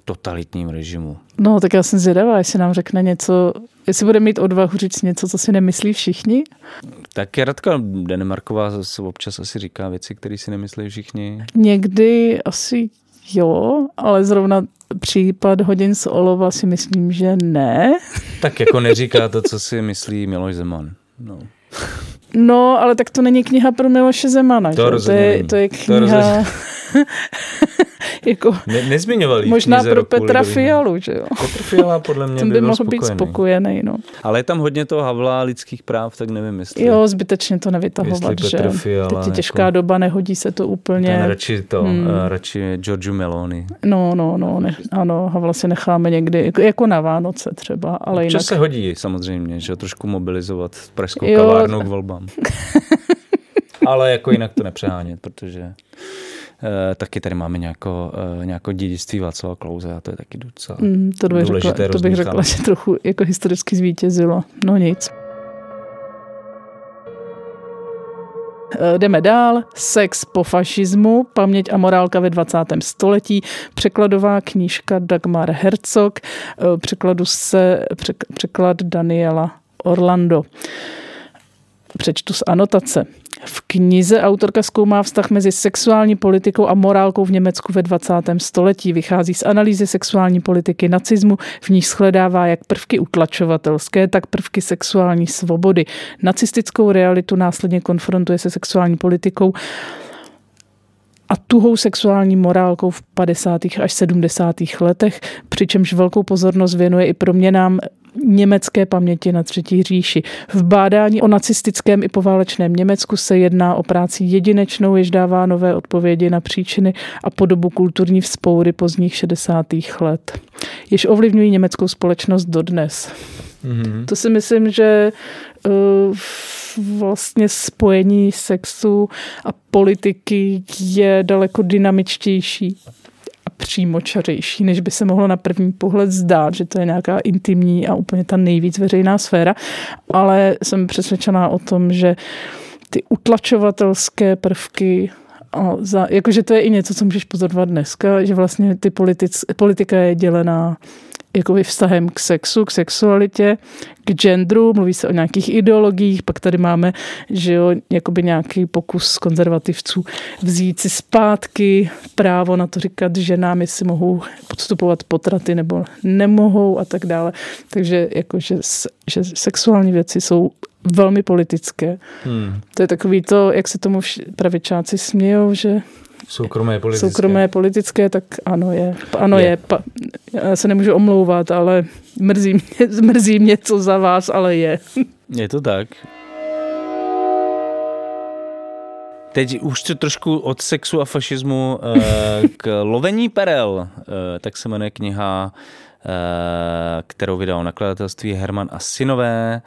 totalitním režimu. No, tak já jsem zvědavá, jestli nám řekne něco, jestli bude mít odvahu říct něco, co si nemyslí všichni. Tak Radka Denemarková občas asi říká věci, které si nemyslí všichni. Někdy asi jo, ale zrovna případ hodin z olova si myslím, že ne. Tak jako neříká to, co si myslí Miloš Zeman. No. No, ale tak to není kniha pro Miloše Zemana. To, to, je, to je kniha... To jako, ne, nezmiňovali Možná pro Petra Fialu, že jo. Petr Fiala podle mě Ten by, by mohl spokojený. být spokojený, no. Ale je tam hodně toho Havla lidských práv, tak nevím, jestli... Jo, zbytečně to nevytahovat, že Fiala, teď je těžká jako, doba, nehodí se to úplně. Ten radši to, hmm. uh, radši Giorgio Meloni. No, no, no, ne, ano, Havla si necháme někdy, jako, jako na Vánoce třeba, ale jinak. se hodí samozřejmě, že trošku mobilizovat pražskou jo. kavárnu k volbám. ale jako jinak to nepřehánět, protože Eh, taky tady máme nějako, eh, nějako dědictví Václava Klauze a to je taky docela mm, to bych důležité řekla, To bych řekla, že trochu jako historicky zvítězilo. No nic. Eh, jdeme dál. Sex po fašismu, paměť a morálka ve 20. století, překladová knížka Dagmar Herzog, překladu se, překlad Daniela Orlando. Přečtu z anotace. V knize autorka zkoumá vztah mezi sexuální politikou a morálkou v Německu ve 20. století. Vychází z analýzy sexuální politiky nacismu, v níž shledává jak prvky utlačovatelské, tak prvky sexuální svobody. Nacistickou realitu následně konfrontuje se sexuální politikou a tuhou sexuální morálkou v 50. až 70. letech, přičemž velkou pozornost věnuje i proměnám německé paměti na Třetí říši. V bádání o nacistickém i poválečném Německu se jedná o práci jedinečnou, jež dává nové odpovědi na příčiny a podobu kulturní vzpoury pozdních 60. let, jež ovlivňují německou společnost dodnes. Mm-hmm. To si myslím, že uh, vlastně spojení sexu a politiky je daleko dynamičtější přímočařejší, než by se mohlo na první pohled zdát, že to je nějaká intimní a úplně ta nejvíc veřejná sféra, ale jsem přesvědčená o tom, že ty utlačovatelské prvky a za, jakože to je i něco, co můžeš pozorovat dneska, že vlastně ty politic, politika je dělená jakoby vztahem k sexu, k sexualitě, k genderu, mluví se o nějakých ideologiích, pak tady máme, že jo, jakoby nějaký pokus konzervativců vzít si zpátky právo na to říkat ženám, jestli mohou podstupovat potraty nebo nemohou a tak dále. Takže jakože že sexuální věci jsou velmi politické. Hmm. To je takový to, jak se tomu pravičáci smějou, že Soukromé politické. Soukromé politické, tak ano je. Ano je. je. Pa, já se nemůžu omlouvat, ale mrzí mě, mrzí mě co za vás, ale je. Je to tak. Teď už to trošku od sexu a fašismu eh, k lovení perel, eh, tak se jmenuje kniha, eh, kterou vydal nakladatelství Herman a synové.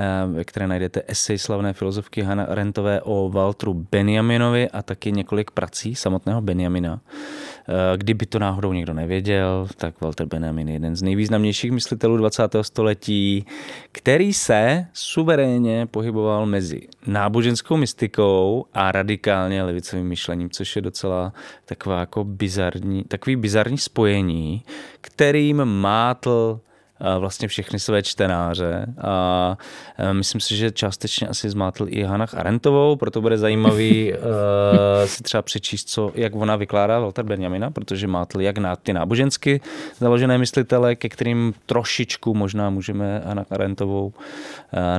Eh, ve které najdete esej slavné filozofky Hanna Arendtové o Walteru Benjaminovi a taky několik prací samotného Benjamina. Eh, kdyby to náhodou někdo nevěděl, tak Walter Benjamin je jeden z nejvýznamnějších myslitelů 20. století, který se suverénně pohyboval mezi náboženskou mystikou a radikálně levicovým myšlením, což je docela taková jako bizarní, takový bizarní spojení, kterým mátl vlastně všechny své čtenáře. A myslím si, že částečně asi zmátl i Hanach Arentovou, proto bude zajímavý si třeba přečíst, co, jak ona vykládá Walter Benjamina, protože mátl jak na ty nábožensky založené myslitele, ke kterým trošičku možná můžeme Hanach Arentovou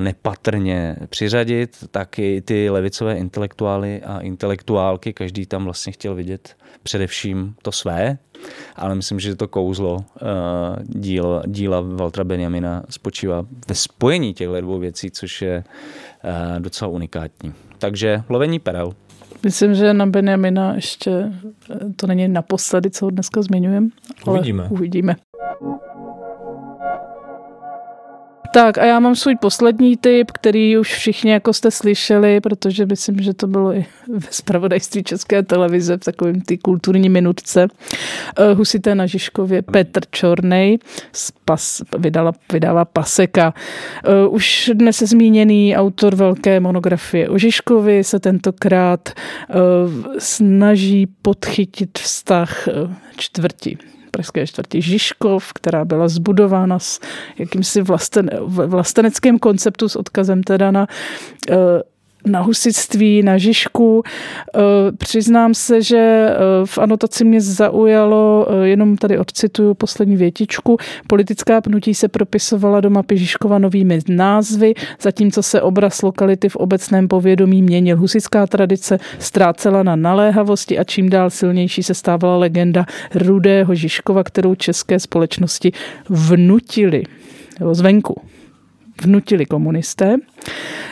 nepatrně přiřadit, tak i ty levicové intelektuály a intelektuálky, každý tam vlastně chtěl vidět především to své, ale myslím, že to kouzlo uh, díla, díla Valtra Benjamina spočívá ve spojení těchto dvou věcí, což je uh, docela unikátní. Takže lovení perel. Myslím, že na Benjamina ještě eh, to není naposledy, co ho dneska zmiňujeme. Uvidíme. Uvidíme. Tak a já mám svůj poslední tip, který už všichni jako jste slyšeli, protože myslím, že to bylo i ve spravodajství České televize v takovém ty kulturní minutce. Eh, husité na Žižkově Petr Čornej pas, vydala, vydává Paseka. Eh, už dnes zmíněný autor velké monografie o Žižkovi se tentokrát eh, snaží podchytit vztah čtvrti pražské čtvrti Žižkov, která byla zbudována s jakýmsi vlasten, vlasteneckým konceptu s odkazem teda na eh, na husitství, na Žižku. Eh, přiznám se, že eh, v anotaci mě zaujalo, eh, jenom tady odcituju poslední větičku, politická pnutí se propisovala do mapy Žižkova novými názvy, zatímco se obraz lokality v obecném povědomí měnil. Husická tradice ztrácela na naléhavosti a čím dál silnější se stávala legenda Rudého Žižkova, kterou české společnosti vnutili zvenku vnutili komunisté,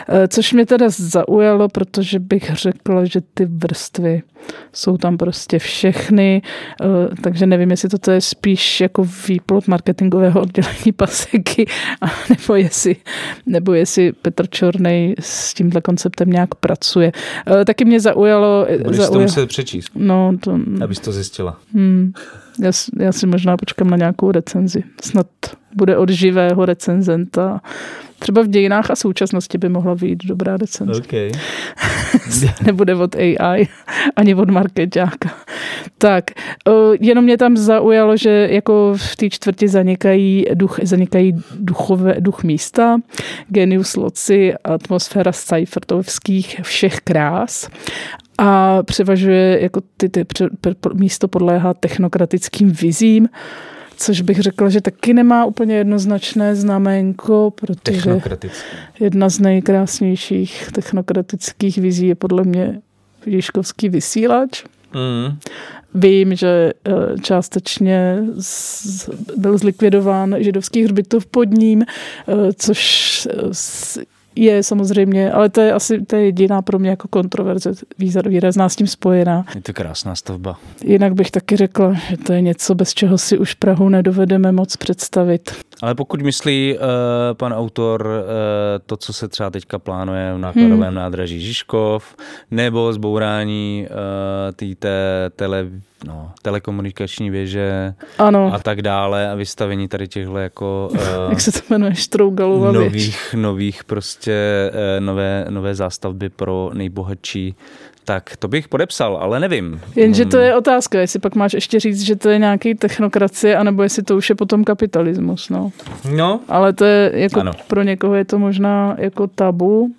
eh, což mě teda zaujalo, protože bych řekla, že ty vrstvy jsou tam prostě všechny, eh, takže nevím, jestli toto je spíš jako výplot marketingového oddělení paseky, nebo jestli, nebo jestli Petr Čornej s tímhle konceptem nějak pracuje. Eh, taky mě zaujalo... Budeš zaujalo, to muset přečíst, no, to, abys to zjistila. Hmm, já, já si možná počkám na nějakou recenzi. Snad bude od živého recenzenta. Třeba v dějinách a současnosti by mohla být dobrá recenze. Okay. Nebude od AI, ani od marketáka. Tak, jenom mě tam zaujalo, že jako v té čtvrti zanikají, duch, zanikají duchové, duch místa, genius loci, atmosféra Seifertovských všech krás a převažuje, jako ty, ty místo podléhá technokratickým vizím, což bych řekla, že taky nemá úplně jednoznačné znamenko, protože jedna z nejkrásnějších technokratických vizí je podle mě Žižkovský vysílač. Mm. Vím, že eh, částečně byl zlikvidován židovský hřbitov pod ním, eh, což je samozřejmě, ale to je asi to je jediná pro mě jako kontroverze výrazná s tím spojená. Je to krásná stavba. Jinak bych taky řekla, že to je něco, bez čeho si už Prahu nedovedeme moc představit. Ale pokud myslí uh, pan autor uh, to, co se třeba teďka plánuje v nákladovém hmm. nádraží Žižkov, nebo zbourání uh, té tele, no, telekomunikační věže ano. a tak dále a vystavení tady těchto jako... Uh, Jak se to jmenuje? Štrougalova nových, nových prostě uh, nové, nové zástavby pro nejbohatší tak to bych podepsal, ale nevím. Jenže to je otázka, jestli pak máš ještě říct, že to je nějaký technokracie, anebo jestli to už je potom kapitalismus. No. no. Ale to je jako ano. pro někoho je to možná jako tabu,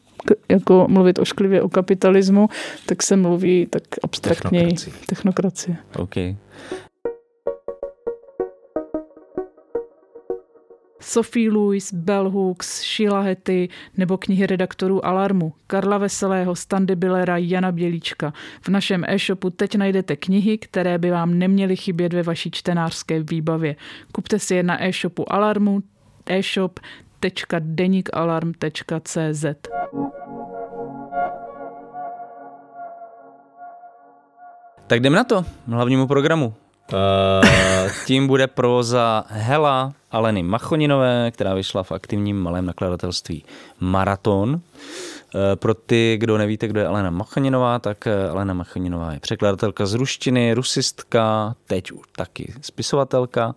jako mluvit ošklivě o kapitalismu, tak se mluví tak abstraktněji. Technokracie. Technokracie. Okay. Sophie Lewis, Bell Hooks, Sheila Hetty nebo knihy redaktorů Alarmu, Karla Veselého, Standy Billera, Jana Bělíčka. V našem e-shopu teď najdete knihy, které by vám neměly chybět ve vaší čtenářské výbavě. Kupte si je na e-shopu Alarmu, e-shop.denikalarm.cz. Tak jdem na to, hlavnímu programu. Uh, tím bude proza Hela Aleny Machoninové, která vyšla v aktivním malém nakladatelství Maraton. Eh, pro ty, kdo nevíte, kdo je Alena Machaninová, tak eh, Alena Machaninová je překladatelka z ruštiny, rusistka, teď už taky spisovatelka.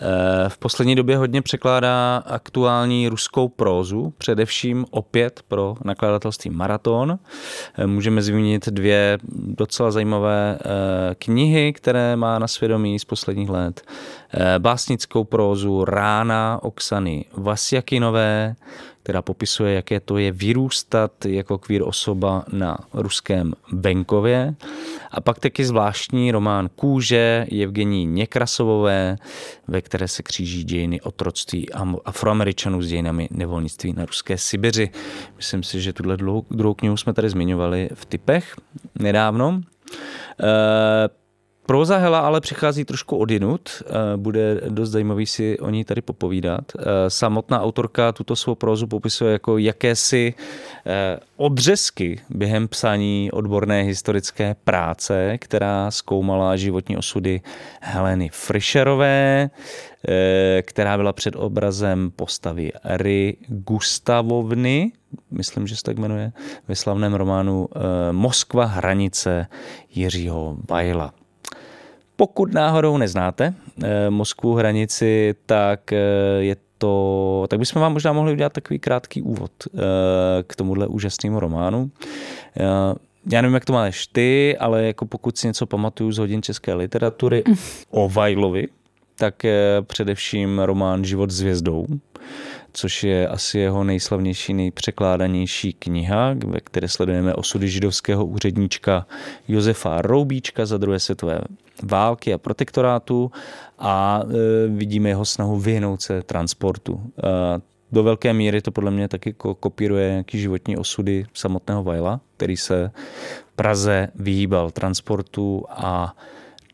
Eh, v poslední době hodně překládá aktuální ruskou prózu, především opět pro nakladatelství Maraton. Můžeme zmínit dvě docela zajímavé knihy, které má na svědomí z posledních let. Básnickou prózu Rána Oksany Vasjakinové, která popisuje, jaké to je vyrůstat jako kvír osoba na ruském venkově. A pak taky zvláštní román Kůže Evgení Někrasovové, ve které se kříží dějiny otroctví afroameričanů s dějinami nevolnictví na ruské Sibiři. Myslím si, že tuhle druhou knihu jsme tady zmiňovali v typech nedávno. E, Proza Hela ale přichází trošku odinut, eh, bude dost zajímavý si o ní tady popovídat. Eh, samotná autorka tuto svou prózu popisuje jako jakési eh, odřezky během psání odborné historické práce, která zkoumala životní osudy Heleny Frischerové, která byla před obrazem postavy Ry Gustavovny, myslím, že se tak jmenuje, ve slavném románu Moskva hranice Jiřího Bajla. Pokud náhodou neznáte eh, Moskvu hranici, tak eh, je to, tak bychom vám možná mohli udělat takový krátký úvod eh, k tomuhle úžasnému románu. Já nevím, jak to máš ty, ale jako pokud si něco pamatuju z hodin české literatury o Vajlovi, tak především román Život s hvězdou, což je asi jeho nejslavnější, nejpřekládanější kniha, ve které sledujeme osudy židovského úředníčka Josefa Roubíčka za druhé světové války a protektorátu a e, vidíme jeho snahu vyhnout se transportu. Do velké míry to podle mě taky kopíruje nějaký životní osudy samotného Vajla, který se Praze vyhýbal transportu a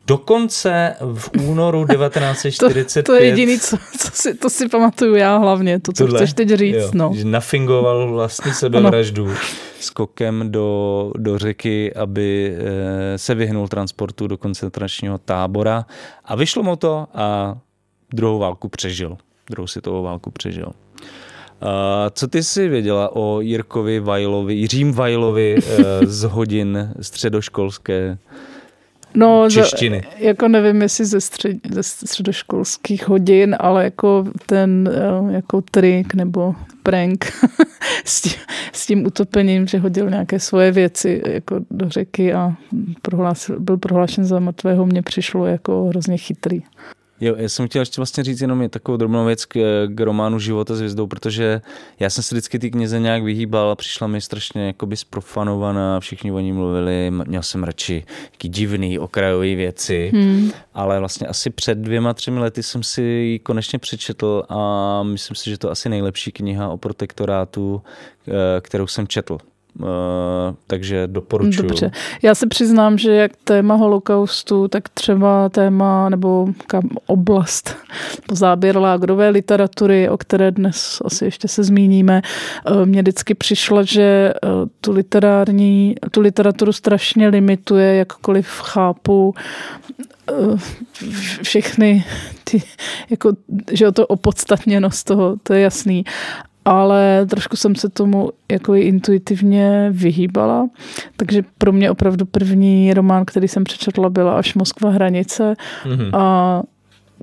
Dokonce v únoru 1945... to, to je jediný, co, co si, to si pamatuju já hlavně, to, co Tudle? chceš teď říct. Jo, no. Že nafingoval vlastně sebevraždu skokem do, do řeky, aby eh, se vyhnul transportu do koncentračního tábora a vyšlo mu to a druhou válku přežil. Druhou světovou válku přežil. A co ty jsi věděla o Jirkovi Vajlovi, Jiřím Vajlovi eh, z hodin středoškolské No, češtiny. Za, jako nevím, jestli ze, střed, ze středoškolských hodin, ale jako ten eh, jako trik nebo prank s, tím, s tím utopením, že hodil nějaké svoje věci jako do řeky a prohlásil, byl prohlášen za mrtvého, mně přišlo jako hrozně chytrý. Jo, já jsem chtěl ještě vlastně říct jenom je takovou drobnou věc k, k románu Života s hvězdou, protože já jsem se vždycky ty knize nějak vyhýbal a přišla mi strašně jakoby sprofanovaná, všichni o ní mluvili, měl jsem radši taky divný, okrajové věci, hmm. ale vlastně asi před dvěma, třemi lety jsem si ji konečně přečetl a myslím si, že to asi nejlepší kniha o protektorátu, eh, kterou jsem četl. Uh, takže doporučuji. Dobře. Já se přiznám, že jak téma holokaustu, tak třeba téma nebo kam oblast záběr lágrové literatury, o které dnes asi ještě se zmíníme, uh, mě vždycky přišlo, že uh, tu literární, tu literaturu strašně limituje, jakkoliv chápu všechny ty, jako, že o to opodstatněnost toho, to je jasný ale trošku jsem se tomu jako intuitivně vyhýbala. Takže pro mě opravdu první román, který jsem přečetla, byla až Moskva hranice. Mm-hmm. A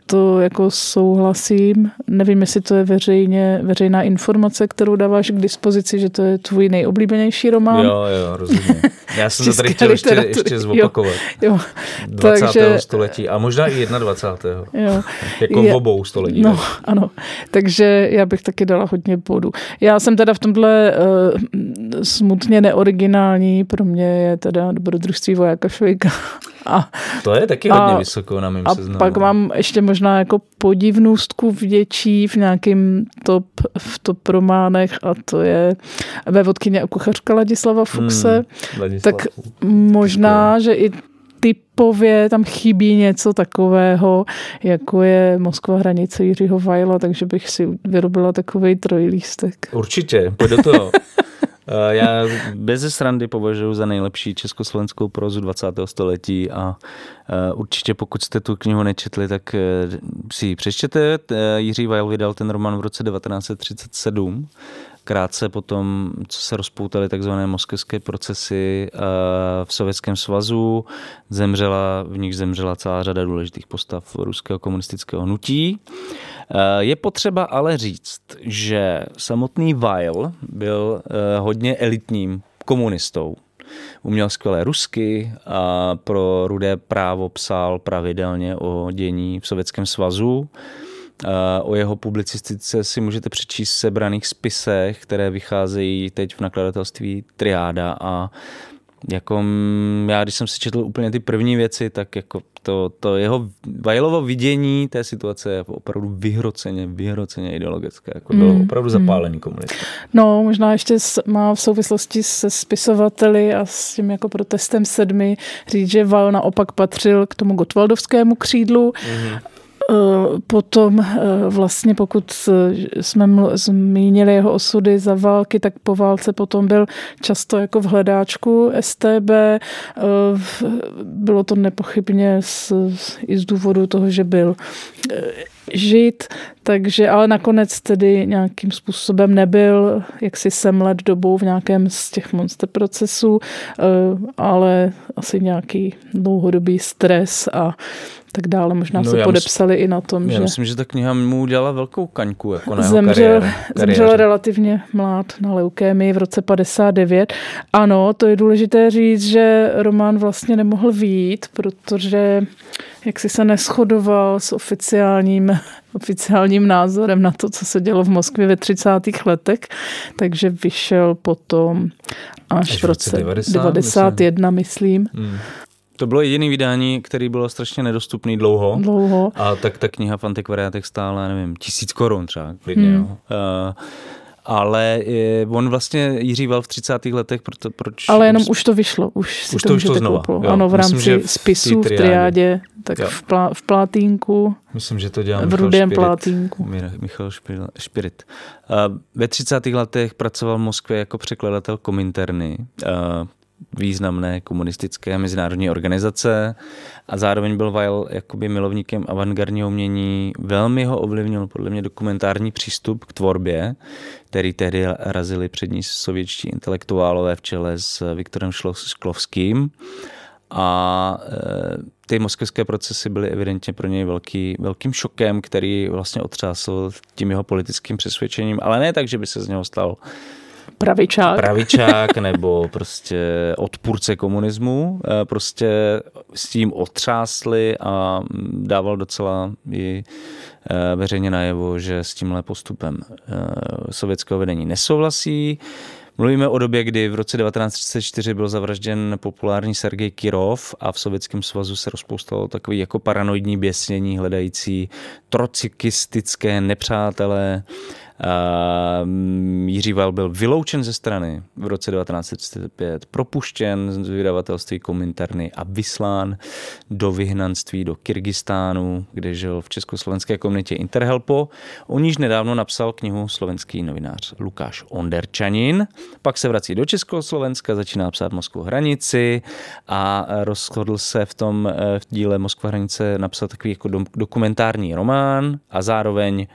to jako souhlasím. Nevím, jestli to je veřejně, veřejná informace, kterou dáváš k dispozici, že to je tvůj nejoblíbenější román. Jo, jo, rozumím. Já jsem to tady chtěl ještě, ještě zopakovat. Jo, jo. 20. Takže, století a možná i 21. Jo. jako je, v obou století. No, ano. Takže já bych taky dala hodně bodů. Já jsem teda v tomhle uh, smutně neoriginální. Pro mě je teda dobrodružství vojáka Švejka. A, to je taky hodně a, vysoko na mém A seznamu. pak mám ještě možná jako podivnůstku vděčí v nějakým top, v top románech a to je ve vodkyně a kuchařka Ladislava Fuxe. Hmm, Ladislav. Tak možná, že i typově tam chybí něco takového, jako je Moskva hranice Jiřího Vajla, takže bych si vyrobila takový trojlístek. Určitě, pojď do toho. Eh, já bez srandy považuji za nejlepší československou prozu 20. století a eh, určitě pokud jste tu knihu nečetli, tak eh, si ji přečtěte. Jiří Weil vydal ten román v roce 1937 krátce potom, co se rozpoutaly takzvané moskevské procesy v Sovětském svazu, zemřela, v nich zemřela celá řada důležitých postav ruského komunistického hnutí. Je potřeba ale říct, že samotný Weil byl hodně elitním komunistou. Uměl skvělé rusky a pro rudé právo psal pravidelně o dění v Sovětském svazu. O jeho publicistice si můžete přečíst v sebraných spisech, které vycházejí teď v nakladatelství Triáda a jako já, když jsem si četl úplně ty první věci, tak jako to, to jeho Vajlovo vidění té situace je opravdu vyhroceně, vyhroceně ideologické. Jako byl mm, opravdu mm. zapálený mm. komunista. No, možná ještě má v souvislosti se spisovateli a s tím jako protestem sedmi říct, že Val naopak patřil k tomu gotwaldovskému křídlu. Mm. Eh, potom eh, vlastně, pokud jsme zmínili jeho osudy za války, tak po válce potom byl často jako v hledáčku STB. Eh, bylo to nepochybně z, i z důvodu toho, že byl žít, takže ale nakonec tedy nějakým způsobem nebyl jaksi semlet dobou v nějakém z těch monster procesů, ale asi nějaký dlouhodobý stres a tak dále. Možná no, se podepsali myslím, i na tom, já že... myslím, že ta kniha mu udělala velkou kaňku jako na zemřel, kariéře. zemřel relativně mlád na leukémii v roce 59. Ano, to je důležité říct, že román vlastně nemohl výjít, protože jak si se neschodoval s oficiálním, oficiálním názorem na to, co se dělo v Moskvě ve 30. letech, takže vyšel potom až, až v roce 90, 91, myslím. myslím. Hmm. To bylo jediné vydání, který bylo strašně nedostupný dlouho. Dlouho. A tak ta kniha v antikvariátech stála, nevím, tisíc korun třeba, klidně. Hmm. Jo. Uh, ale je, on vlastně Jiří Val v 30. letech, proto, proč... Ale jenom už to vyšlo, už si už to, to vyšlo znova. Jo, ano, v rámci myslím, v spisu v triádě, tak v, plá, v plátínku. Myslím, že to dělal v rudém plátínku. Michal Špirit. Uh, ve 30. letech pracoval v Moskvě jako překladatel Kominterny. Uh, významné komunistické mezinárodní organizace a zároveň byl Weil jakoby milovníkem avantgardního umění. Velmi ho ovlivnil podle mě dokumentární přístup k tvorbě, který tehdy razili přední sovětští intelektuálové v čele s Viktorem Šklovským. A e, ty moskevské procesy byly evidentně pro něj velký, velkým šokem, který vlastně otřásl tím jeho politickým přesvědčením, ale ne tak, že by se z něho stal pravičák. pravičák nebo prostě odpůrce komunismu. Eh, prostě s tím otřásli a dával docela i eh, veřejně najevo, že s tímhle postupem eh, sovětského vedení nesouhlasí. Mluvíme o době, kdy v roce 1934 byl zavražděn populární Sergej Kirov a v Sovětském svazu se rozpoustalo takový jako paranoidní běsnění hledající trocikistické nepřátelé Jiří Val byl vyloučen ze strany v roce 1935, propuštěn z vydavatelství Kominterny a vyslán do vyhnanství do Kyrgyzstánu, kde žil v československé komunitě Interhelpo. O níž nedávno napsal knihu slovenský novinář Lukáš Onderčanin. Pak se vrací do Československa, začíná psát Moskvu hranici a rozhodl se v tom eh, v díle Moskva hranice napsat takový jako dokumentární román a zároveň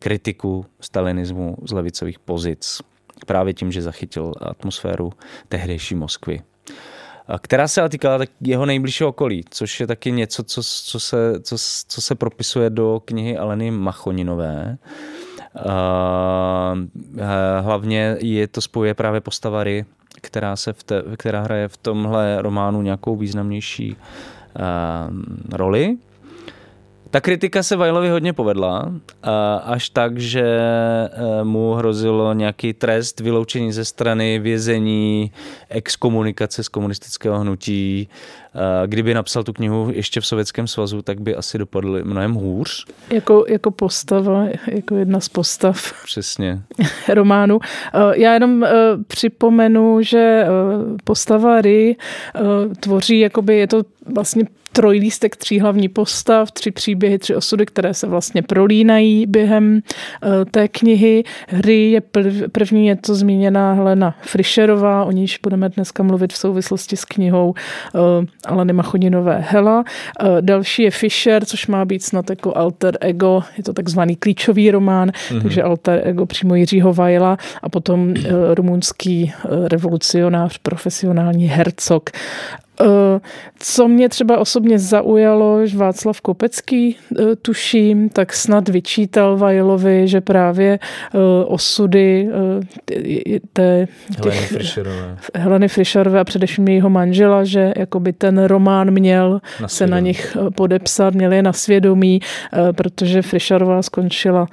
kritiku stalinismu z levicových pozic. Právě tím, že zachytil atmosféru tehdejší Moskvy která se ale týkala tak jeho nejbližšího okolí, což je taky něco, co, co, se, co, co se propisuje do knihy Aleny Machoninové. Hlavně je to spojuje právě postava Ry, která, se v te, která hraje v tomhle románu nějakou významnější roli. Ta kritika se Vajlovi hodně povedla, až tak, že e, mu hrozilo nějaký trest, vyloučení ze strany, vězení, exkomunikace z komunistického hnutí. Kdyby napsal tu knihu ještě v Sovětském svazu, tak by asi dopadl mnohem hůř. Jako, jako postava, jako jedna z postav. Přesně. románu. E, já jenom e, připomenu, že postava Ry tvoří, jakoby je to vlastně trojlístek tří hlavní postav, tři příběhy, tři osudy, které se vlastně prolínají během eh, té knihy. Hry je první, je to zmíněná Helena Frischerová, o níž budeme dneska mluvit v souvislosti s knihou eh, Alany Machoninové Hela. Eh, další je Fischer, což má být snad jako alter ego, je to takzvaný klíčový román, mm-hmm. takže alter ego přímo Jiřího Vajla a potom rumunský revolucionář, profesionální hercog. Eh, co mě třeba osobně zaujalo, že Václav Kopecký, eh, tuším, tak snad vyčítal Vajlovi, že právě eh, osudy té, Heleny Fischerové. Heleny Fischerové a především jejího manžela, že jakoby ten román měl na se na nich podepsat, měl je na svědomí, protože Fischerová skončila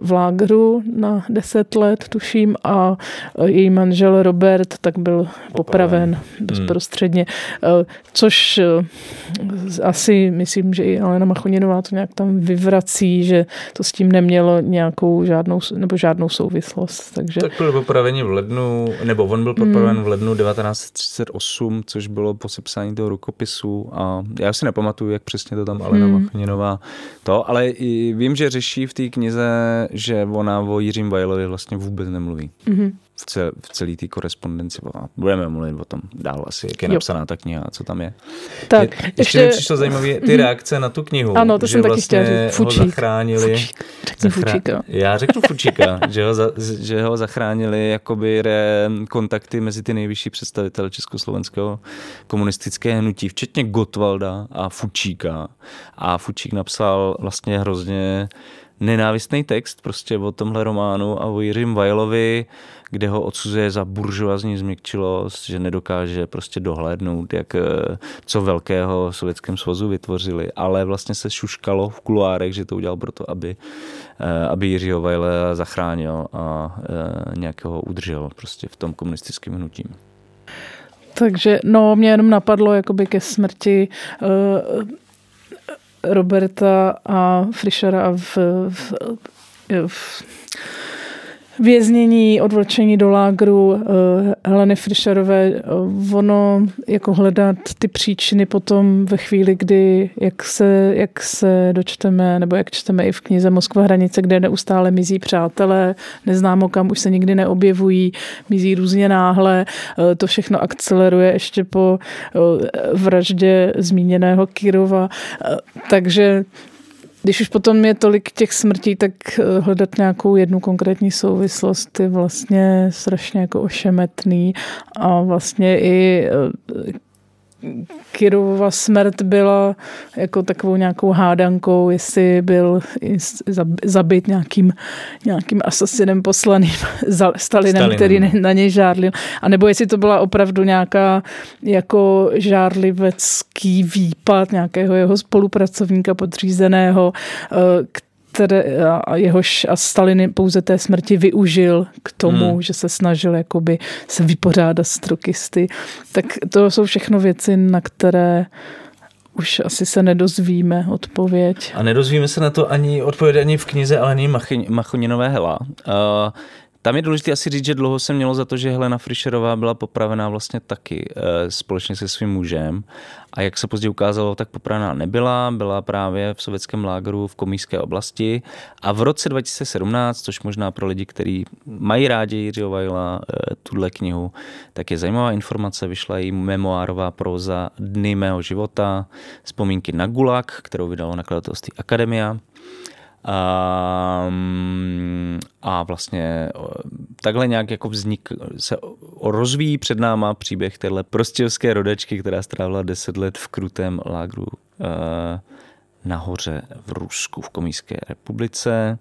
v lágru na deset let, tuším, a její manžel Robert tak byl popraven hmm. bezprostředně. Eh, což eh, asi myslím, že i Alena Machoninová to nějak tam vyvrací, že to s tím nemělo nějakou žádnou, nebo žádnou souvislost. Takže... Tak byl popravený v lednu, nebo on byl popraven hmm. v lednu 1938, což bylo po sepsání toho rukopisu a já si nepamatuju, jak přesně to tam Alena hmm. Machoninová to, ale i vím, že řeší v té knize, že ona o Jiřím Vajlovi vlastně vůbec nemluví. Hmm v, cel, v celé té korespondenci. Budeme mluvit o tom dál asi, jak je napsaná ta kniha a co tam je. Tak, je, ještě, ještě mi přišlo zajímavé ty mhm. reakce na tu knihu. Ano, to že jsem vlastně taky chtěla říct. Fučík. ho zachránili. Fučík. Zachrá... Já řeknu Fučíka, že, ho za, že ho zachránili jakoby re, kontakty mezi ty nejvyšší představitele československého komunistické hnutí, včetně Gotwalda a Fučíka. A Fučík napsal vlastně hrozně nenávistný text prostě o tomhle románu a o Jiřím Vajlovi, kde ho odsuzuje za buržoazní změkčilost, že nedokáže prostě dohlédnout, jak, eh, co velkého Sovětském svazu vytvořili, ale vlastně se šuškalo v kuloárech, že to udělal proto, aby, eh, aby Jiřího Vajle zachránil a eh, nějakého udržel prostě v tom komunistickém hnutí. Takže no, mě jenom napadlo jakoby ke smrti uh, Roberta a Frischera v, v, v věznění, odvlčení do lágru eh, Heleny Fischerové, eh, ono jako hledat ty příčiny potom ve chvíli, kdy jak se, jak se dočteme, nebo jak čteme i v knize Moskva hranice, kde neustále mizí přátelé, neznámo kam, už se nikdy neobjevují, mizí různě náhle, eh, to všechno akceleruje ještě po vraždě zmíněného Kirova, takže když už potom je tolik těch smrtí, tak eh, hledat nějakou jednu konkrétní souvislost je vlastně strašně jako ošemetný a vlastně i eh, Kirovova smrt byla jako takovou nějakou hádankou, jestli byl zabit nějakým, nějakým asasinem poslaným Stalinem, Stalinem, který na něj žádlil. A nebo jestli to byla opravdu nějaká jako žárlivecký výpad nějakého jeho spolupracovníka podřízeného, eh, které, a jehož a Stalin pouze té smrti využil k tomu, hmm. že se snažil jakoby se vypořádat s trokisty. Tak to jsou všechno věci, na které už asi se nedozvíme odpověď. A nedozvíme se na to ani odpověď ani v knize Aleny Machoninové Hela. Uh, tam je důležité asi říct, že dlouho se mělo za to, že Helena Frischerová byla popravená vlastně taky e, společně se svým mužem. A jak se později ukázalo, tak popravená nebyla, byla právě v sovětském lágru v komíské oblasti. A v roce 2017, což možná pro lidi, kteří mají rádi Jiřího Vajla, e, tuhle knihu, tak je zajímavá informace, vyšla jí memoárová próza Dny mého života, vzpomínky na Gulag, kterou vydalo nakladatelství Akademia. A, a vlastně takhle nějak jako vznik, se rozvíjí před náma příběh téhle prostěvské rodečky, která strávila deset let v krutém lágru nahoře v Rusku, v Komijské republice.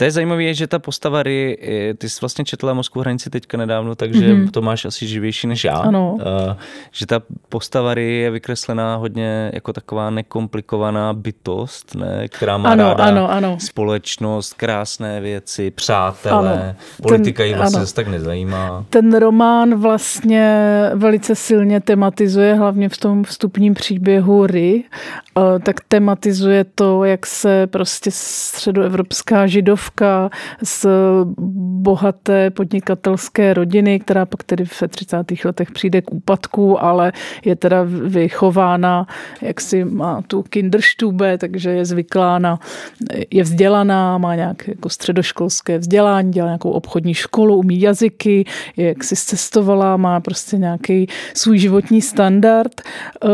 To je zajímavé, že ta postava Ry, ty jsi vlastně četla Moskvu hranici teďka nedávno, takže mm-hmm. to máš asi živější než já. Ano. Uh, že ta postava Ry je vykreslená hodně jako taková nekomplikovaná bytost, ne? která má ano, ráda ano, ano. společnost, krásné věci, přátelé, ano. politika ji vlastně zase tak nezajímá. Ten román vlastně velice silně tematizuje, hlavně v tom vstupním příběhu Ry, tak tematizuje to, jak se prostě středoevropská židovka z bohaté podnikatelské rodiny, která pak tedy v 30. letech přijde k úpadku, ale je teda vychována, jak si má tu kinderstube, takže je zvyklá na, je vzdělaná, má nějak jako středoškolské vzdělání, dělá nějakou obchodní školu, umí jazyky, je jak si cestovala, má prostě nějaký svůj životní standard. Eh,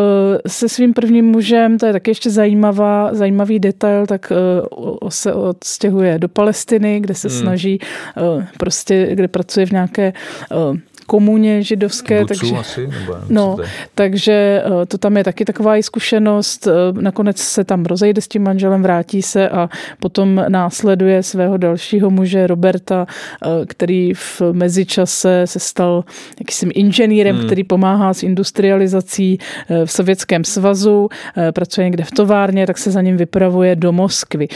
se svým prvním mužem, to je taky ještě zajímavá, zajímavý detail, tak eh, se odstěhuje do Palestiny, kde se hmm. snaží eh, prostě, kde pracuje v nějaké komuně židovské. Bucu takže, asi, nebo no, takže eh, to tam je taky taková i zkušenost. Eh, nakonec se tam rozejde s tím manželem, vrátí se a potom následuje svého dalšího muže Roberta, eh, který v mezičase se stal jakýmsi inženýrem, hmm. který pomáhá s industrializací v Sovětském svazu, pracuje někde v továrně, tak se za ním vypravuje do Moskvy.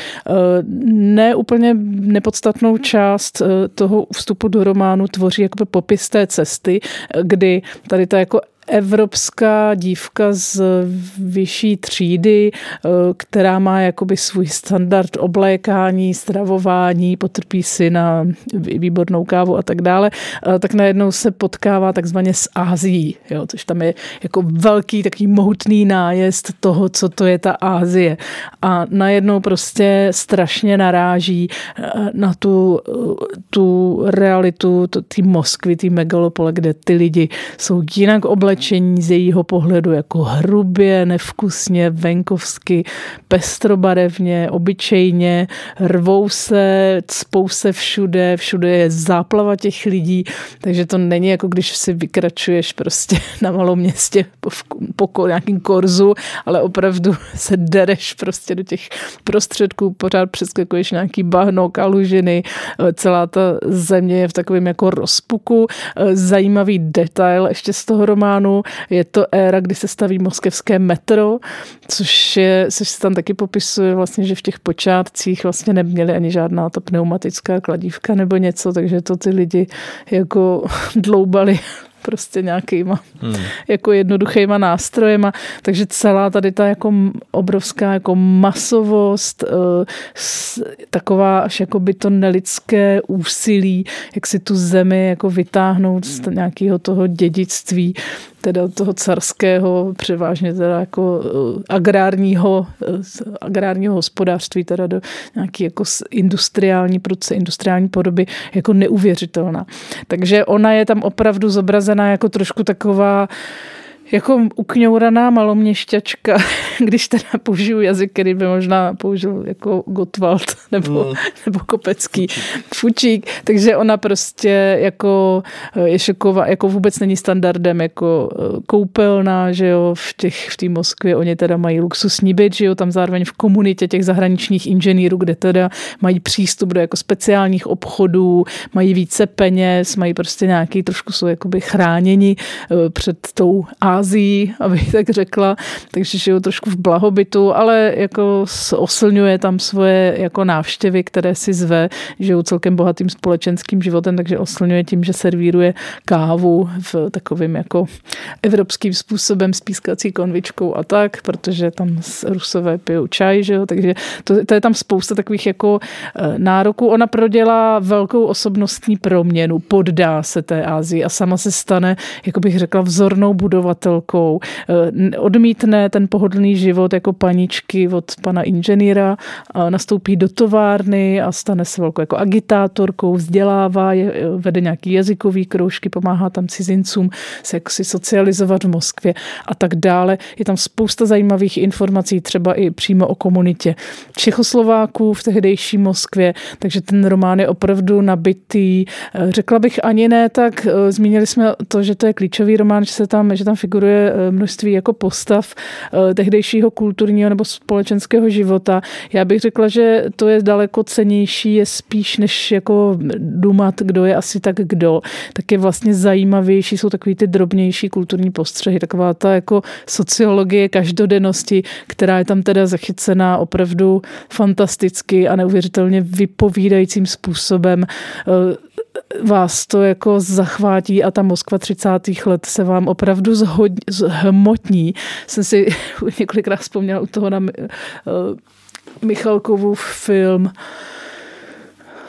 Ne úplně nepodstatnou část toho vstupu do románu tvoří jakoby popis té cesty, kdy tady ta jako evropská dívka z vyšší třídy, eh, která má jakoby svůj standard oblékání, stravování, potrpí si na výbornou kávu a tak dále, eh, tak najednou se potkává takzvaně s Ázií, jo, což tam je jako velký taký mohutný nájezd toho, co to je ta Ázie. A najednou prostě strašně naráží eh, na tu, tu realitu ty Moskvy, ty megalopole, kde ty lidi jsou jinak oblečení, oblečení z jejího pohledu jako hrubě, nevkusně, venkovsky, pestrobarevně, obyčejně, rvou se, cpou se všude, všude je záplava těch lidí, takže to není jako když si vykračuješ prostě na malom městě po, po nějakým korzu, ale opravdu se dereš prostě do těch prostředků, pořád přeskakuješ nějaký bahno, kalužiny, celá ta země je v takovém jako rozpuku. Zajímavý detail ještě z toho románu, Iránu. Je to éra, kdy se staví moskevské metro, což, je, což se tam taky popisuje vlastně, že v těch počátcích vlastně neměli ani žádná ta pneumatická kladívka nebo něco, takže to ty lidi jako dloubali prostě nějakýma hmm. jako jednoduchýma nástrojema. Takže celá tady ta jako obrovská jako masovost, eh, taková až jako by to nelidské úsilí, jak si tu zemi jako vytáhnout z nějakého toho dědictví, teda toho carského, převážně teda jako eh, agrárního, eh, agrárního hospodářství, teda do nějaký jako industriální proces, industriální podoby, jako neuvěřitelná. Takže ona je tam opravdu zobrazená jako trošku taková jako ukňouraná maloměšťačka, když teda použiju jazyk, který by možná použil jako Gottwald nebo, mm. nebo Kopecký, Fučík, takže ona prostě jako eh, je šoková, jako vůbec není standardem jako eh, koupelná, že jo, v těch, v té Moskvě. Oni teda mají luxusní byt, že jo, tam zároveň v komunitě těch zahraničních inženýrů, kde teda mají přístup do jako speciálních obchodů, mají více peněz, mají prostě nějaký, trošku jsou jakoby chráněni eh, před tou A Ázií, abych tak řekla, takže žiju trošku v blahobytu, ale jako oslňuje tam svoje jako návštěvy, které si zve, žiju celkem bohatým společenským životem, takže oslňuje tím, že servíruje kávu v takovým jako evropským způsobem s pískací konvičkou a tak, protože tam rusové pijou čaj, že jo, takže to, to je tam spousta takových jako eh, nároků. Ona prodělá velkou osobnostní proměnu, poddá se té Ázii a sama se stane, jako bych řekla, vzornou budovatelkou učitelkou, eh, odmítne ten pohodlný život jako paničky od pana inženýra, nastoupí do továrny a stane se velkou jako agitátorkou, vzdělává, je, eh, vede nějaký jazykový kroužky, pomáhá tam cizincům se jako si socializovat v Moskvě a tak dále. Je tam spousta zajímavých informací, třeba i přímo o komunitě Čechoslováků v tehdejší Moskvě, takže ten román je opravdu nabitý. Eh, řekla bych ani ne, tak zmínili jsme to, že to je klíčový román, že se tam, že tam figuruje figuruje eh, množství jako postav eh, tehdejšího kulturního nebo společenského života. Já bych řekla, že to je daleko cenější, je spíš než jako dumat, kdo je asi tak kdo, tak je vlastně zajímavější, jsou takový ty drobnější kulturní postřehy, taková ta jako sociologie každodennosti, která je tam teda zachycená opravdu fantasticky a neuvěřitelně vypovídajícím způsobem eh, vás to jako zachvátí a ta Moskva 30. let se vám opravdu zhodí hmotní. Jsem si několikrát vzpomněla u toho na uh, Michalkovu film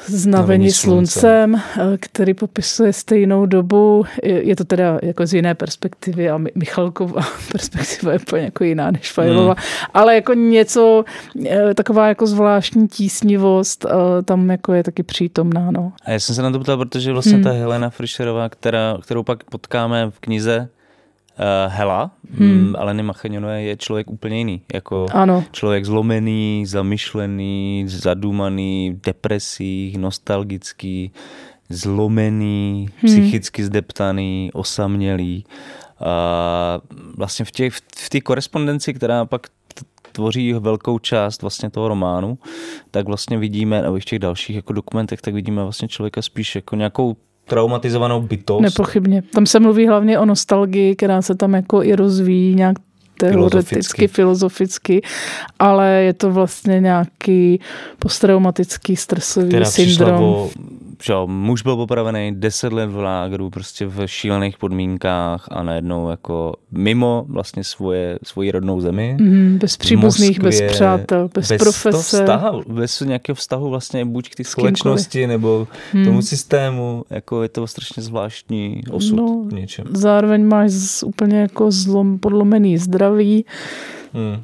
Znavení sluncem, eh, který popisuje stejnou dobu. Je to teda jako z jiné perspektivy a Michalkova perspektiva je úplně jako jiná než Fajlova, hmm. ale jako něco, eh, taková jako zvláštní tísnivost eh, tam jako je taky přítomná. No. A já jsem se na to ptal, protože vlastně hmm. ta Helena Frischerová, která, kterou pak potkáme v knize, uh, Hela, hmm. Mm, Aleny Machaňonové je člověk úplně jiný. Jako ano. člověk zlomený, zamyšlený, zadumaný, depresí, nostalgický, zlomený, hmm. psychicky zdeptaný, osamělý. A vlastně v té v té korespondenci, která pak tvoří velkou část vlastně toho románu, tak vlastně vidíme, nebo v těch dalších jako dokumentech, tak vidíme vlastně člověka spíš jako nějakou traumatizovanou bytost. Nepochybně. Tam se mluví hlavně o nostalgii, která se tam jako i rozvíjí nějak teoreticky, filozoficky. filozoficky, ale je to vlastně nějaký posttraumatický stresový Která syndrom. O že muž byl popravený 10 let v lágru, prostě v šílených podmínkách a najednou jako mimo vlastně svoje, svoji rodnou zemi. Mm, bez příbuzných, bez přátel, bez, bez profese. Vztahu, bez nějakého vztahu vlastně buď k té společnosti nebo mm. tomu systému, jako je to strašně zvláštní osud no, v něčem. Zároveň máš úplně jako zlom, podlomený zdraví. Hmm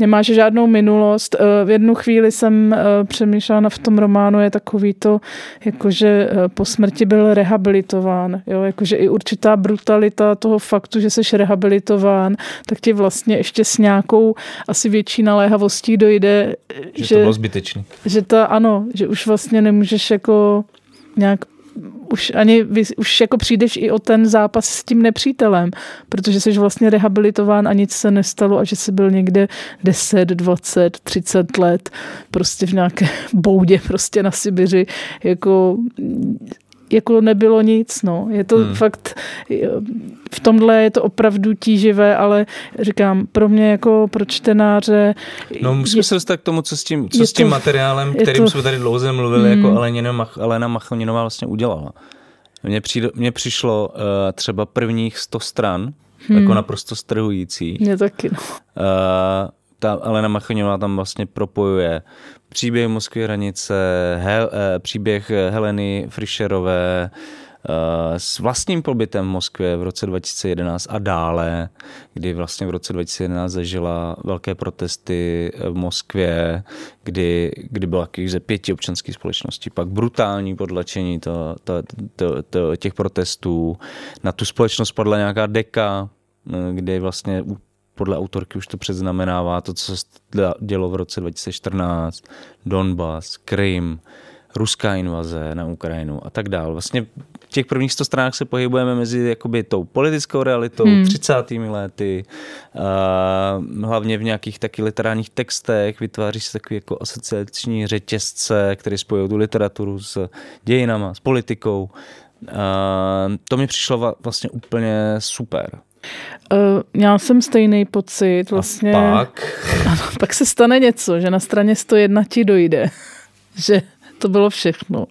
nemáš žádnou minulost. Eh, v jednu chvíli jsem eh, přemýšlela v tom románu, je takový to, jakože eh, po smrti byl rehabilitován, jo, jakože i určitá brutalita toho faktu, že jsi rehabilitován, tak ti vlastně ještě s nějakou asi větší naléhavostí dojde, že, že to bylo zbytečný. Že ta, ano, že už vlastně nemůžeš jako nějak už ani už jako přijdeš i o ten zápas s tím nepřítelem, protože jsi vlastně rehabilitován a nic se nestalo a že jsi byl někde 10, 20, 30 let prostě v nějaké boudě prostě na Sibiři. Jako jako nebylo nic, no. Je to hmm. fakt, v tomhle je to opravdu tíživé, ale říkám, pro mě jako pro čtenáře... No musíme se dostat k tomu, co s tím, co s tím to, materiálem, kterým to, jsme tady dlouze mluvili, jako hmm. jako Alena, Mach, Alena Machoninová vlastně udělala. Mně, přijde, mně přišlo uh, třeba prvních 100 stran, hmm. jako naprosto strhující. Mně taky, no. Uh, ta Alena Machoninová tam vlastně propojuje příběh Moskvy hranice, hel, eh, příběh Heleny Frischerové eh, s vlastním pobytem v Moskvě v roce 2011 a dále, kdy vlastně v roce 2011 zažila velké protesty v Moskvě, kdy, kdy byla ze pěti občanských společností, pak brutální podlačení to, to, to, to, těch protestů. Na tu společnost padla nějaká deka, eh, kde vlastně podle autorky už to předznamenává to, co se dělo v roce 2014, Donbass, Krym, ruská invaze na Ukrajinu a tak dále. Vlastně v těch prvních 100 stranách se pohybujeme mezi jakoby tou politickou realitou, hmm. 30. lety, uh, hlavně v nějakých taky literárních textech, vytváří se takový jako asociační řetězce, které spojují tu literaturu s dějinama, s politikou. Uh, to mi přišlo vlastně úplně super. Uh, měla jsem stejný pocit. Vlastně, a pak? Ano, pak se stane něco, že na straně 101 ti dojde, že to bylo všechno.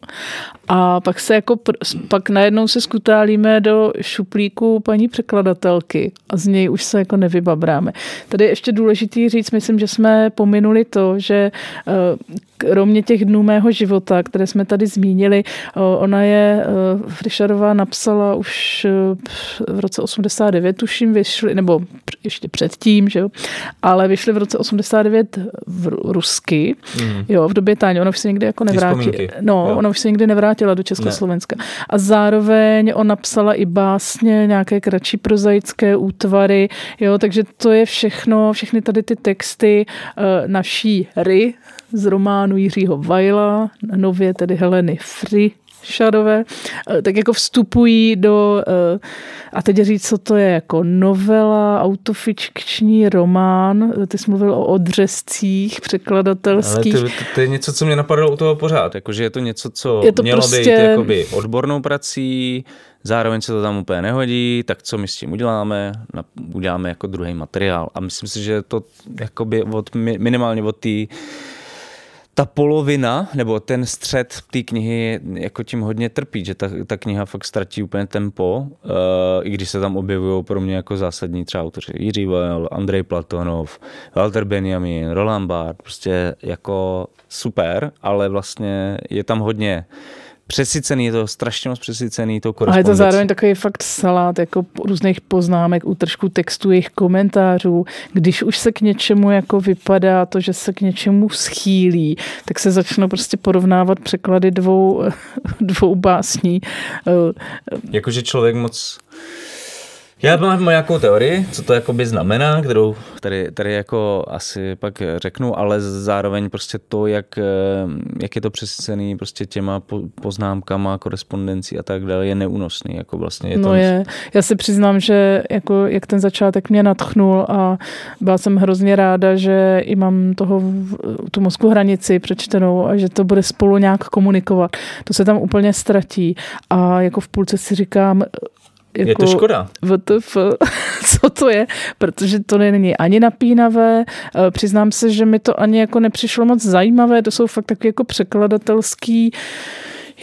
A pak se jako, pak najednou se skutálíme do šuplíku paní překladatelky a z něj už se jako nevybabráme. Tady je ještě důležitý říct, myslím, že jsme pominuli to, že eh, kromě těch dnů mého života, které jsme tady zmínili, ona je, Frišarová napsala už v roce 89, tuším, vyšly, nebo ještě předtím, že jo, ale vyšly v roce 89 v rusky, mm. jo, v době Táně, ona už se nikdy jako nevrátila. No, jo. ona už se nikdy nevrátila vrátila do Československa. Ne. A zároveň on napsala i básně, nějaké kratší prozaické útvary, jo, takže to je všechno, všechny tady ty texty uh, naší Ry z románu Jiřího Vajla, nově tedy Heleny Fry, Šarové, eh, tak jako vstupují do, eh, a teď říct, co to je, jako novela, autofikční román, ty jsi mluvil o odřezcích překladatelských. Ale to, to, to je něco, co mě napadlo u toho pořád, jakože je to něco, co je to mělo prostě... být jakoby odbornou prací, zároveň se to tam úplně nehodí, tak co my s tím uděláme? Uděláme jako druhý materiál a myslím si, že to jakoby od, minimálně od té ta polovina, nebo ten střed té knihy jako tím hodně trpí, že ta, ta kniha fakt ztratí úplně tempo, uh, i když se tam objevují pro mě jako zásadní třeba autoři Jiří Well, Andrej Platonov, Walter Benjamin, Roland Barthes, prostě jako super, ale vlastně je tam hodně přesycený, je to strašně moc přesycený to Ale je to zároveň takový fakt salát jako různých poznámek, útržku textu, jejich komentářů. Když už se k něčemu jako vypadá to, že se k něčemu schýlí, tak se začnou prostě porovnávat překlady dvou, dvou básní. Jakože člověk moc já mám nějakou teorii, co to jakoby znamená, kterou tady, tady jako asi pak řeknu, ale zároveň prostě to, jak, eh, jak je to přesycený prostě těma poznámkama, korespondencí a tak dále, je neúnosný. Jako vlastně je no to... je. Já si přiznám, že jako, jak ten začátek mě natchnul a byla jsem hrozně ráda, že i mám toho, tu mozku hranici přečtenou a že to bude spolu nějak komunikovat. To se tam úplně ztratí a jako v půlce si říkám, jako, je to jako škoda. VTF, co to je, protože to není ani napínavé. Eh, přiznám se, že mi to ani jako nepřišlo moc zajímavé. To jsou fakt taky jako překladatelský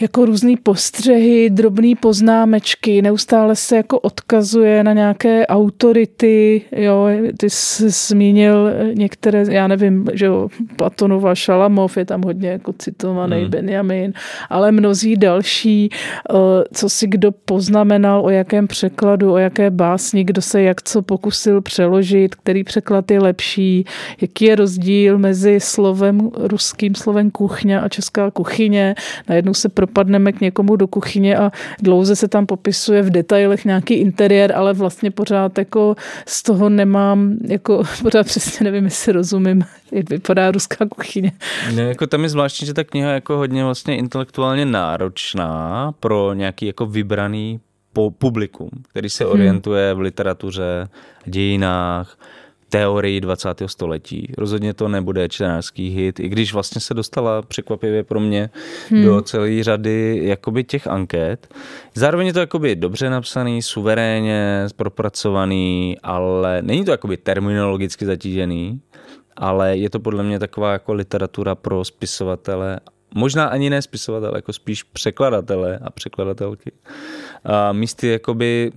jako různý postřehy, drobné poznámečky, neustále se jako odkazuje na nějaké autority, jo, ty jsi zmínil některé, já nevím, že jo, Platonova Šalamov je tam hodně jako citovaný hmm. Benjamin, ale mnozí další, eh, co si kdo poznamenal, o jakém překladu, o jaké básni, kdo se jak co pokusil přeložit, který překlad je lepší, jaký je rozdíl mezi slovem, ruským slovem kuchňa a česká kuchyně. Najednou se pro propadneme k někomu do kuchyně a dlouze se tam popisuje v detailech nějaký interiér, ale vlastně pořád jako z toho nemám, jako pořád přesně nevím, jestli rozumím, jak vypadá ruská kuchyně. Ne, jako tam je zvláštní, že ta kniha je jako hodně vlastně intelektuálně náročná pro nějaký jako vybraný publikum, který se hmm. orientuje v literatuře, dějinách, teorii 20. století. Rozhodně to nebude čtenářský hit, i když vlastně se dostala překvapivě pro mě hmm. do celé řady jakoby těch anket. Zároveň je to jakoby dobře napsaný, suverénně, propracovaný, ale není to jakoby terminologicky zatížený, ale je to podle mě taková jako literatura pro spisovatele možná ani ne spisovatele, jako spíš překladatele a překladatelky. A místy jakoby,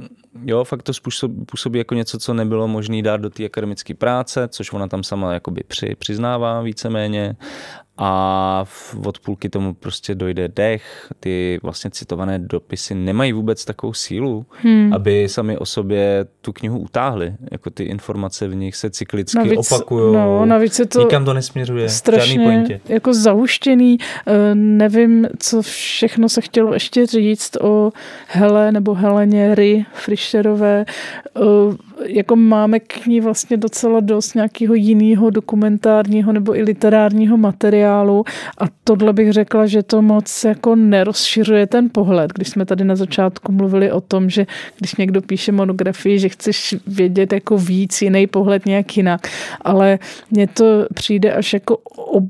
jo, fakt to působí, působí jako něco, co nebylo možné dát do té akademické práce, což ona tam sama jakoby při, přiznává víceméně a od půlky tomu prostě dojde dech. Ty vlastně citované dopisy nemají vůbec takovou sílu, hmm. aby sami o sobě tu knihu utáhli. Jako ty informace v nich se cyklicky navíc, opakují. No, navíc je to Nikam to nesměřuje. Strašně jako zahuštěný. Eh, nevím, co všechno se chtělo ještě říct o Hele nebo Heleně Ry Frišerové eh, jako máme k ní vlastně docela dost nějakého jiného dokumentárního nebo i literárního materiálu a tohle bych řekla, že to moc jako nerozšiřuje ten pohled. Když jsme tady na začátku mluvili o tom, že když někdo píše monografii, že chceš vědět jako víc, jiný pohled nějak jinak, ale mně to přijde až jako ob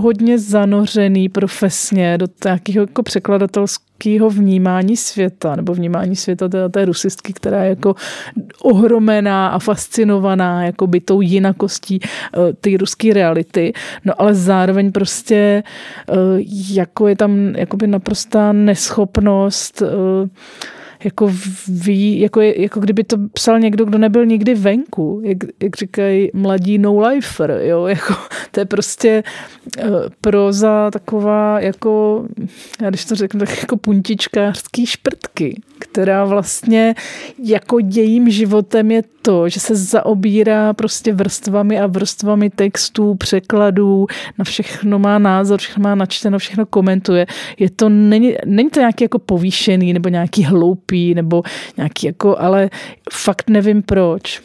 hodně zanořený profesně do nějakého jako překladatelského vnímání světa, nebo vnímání světa té, té rusistky, která je jako ohromená a fascinovaná jako by tou jinakostí uh, té ruské reality. No ale zároveň prostě uh, jako je tam jakoby naprostá neschopnost uh, jako ví, jako, jako kdyby to psal někdo, kdo nebyl nikdy venku, jak, jak říkají mladí no-lifer, jo, jako to je prostě uh, proza taková jako, já když to řeknu, tak jako puntičkářský šprtky, která vlastně jako jejím životem je to, že se zaobírá prostě vrstvami a vrstvami textů, překladů, na všechno má názor, všechno má načteno, všechno komentuje. Je to, není, není to nějaký jako povýšený nebo nějaký hloupý nebo nějaký jako, ale fakt nevím proč.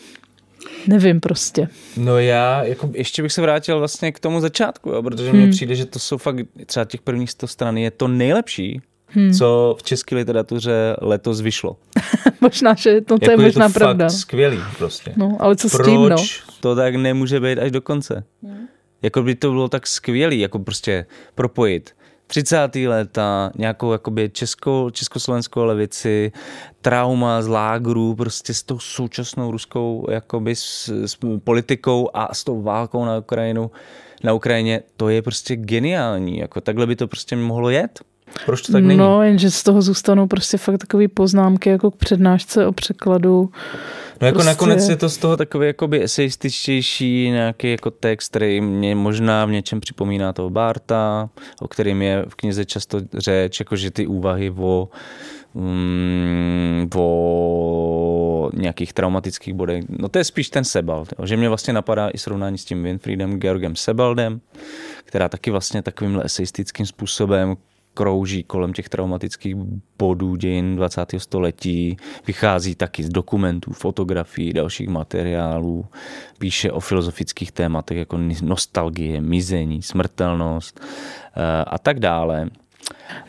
Nevím prostě. No já jako ještě bych se vrátil vlastně k tomu začátku, jo, protože hmm. mně přijde, že to jsou fakt třeba těch prvních 100 stran je to nejlepší, hmm. co v české literatuře letos vyšlo. možná, že to, to jako je možná je to pravda. Fakt skvělý prostě. No, ale co Proč s tím, no? to tak nemůže být až do konce? Hmm. Jako by to bylo tak skvělý, jako prostě propojit 30. léta, nějakou jakoby českou, československou levici, trauma z lágrů, prostě s tou současnou ruskou jakoby s, s politikou a s tou válkou na Ukrajinu, na Ukrajině, to je prostě geniální, jako takhle by to prostě mohlo jet. Proč to tak není? No, jenže z toho zůstanou prostě fakt takové poznámky jako k přednášce o překladu. No jako prostě... nakonec je to z toho takový jakoby eseističtější nějaký jako text, který mě možná v něčem připomíná toho Barta, o kterým je v knize často řeč, jakože ty úvahy o mm, o nějakých traumatických bodech. No to je spíš ten Sebald, jo. že mě vlastně napadá i srovnání s tím Winfriedem Georgem Sebaldem, která taky vlastně takovýmhle eseistickým způsobem krouží kolem těch traumatických bodů dějin 20. století, vychází taky z dokumentů, fotografií, dalších materiálů, píše o filozofických tématech jako nostalgie, mizení, smrtelnost eh, a tak dále.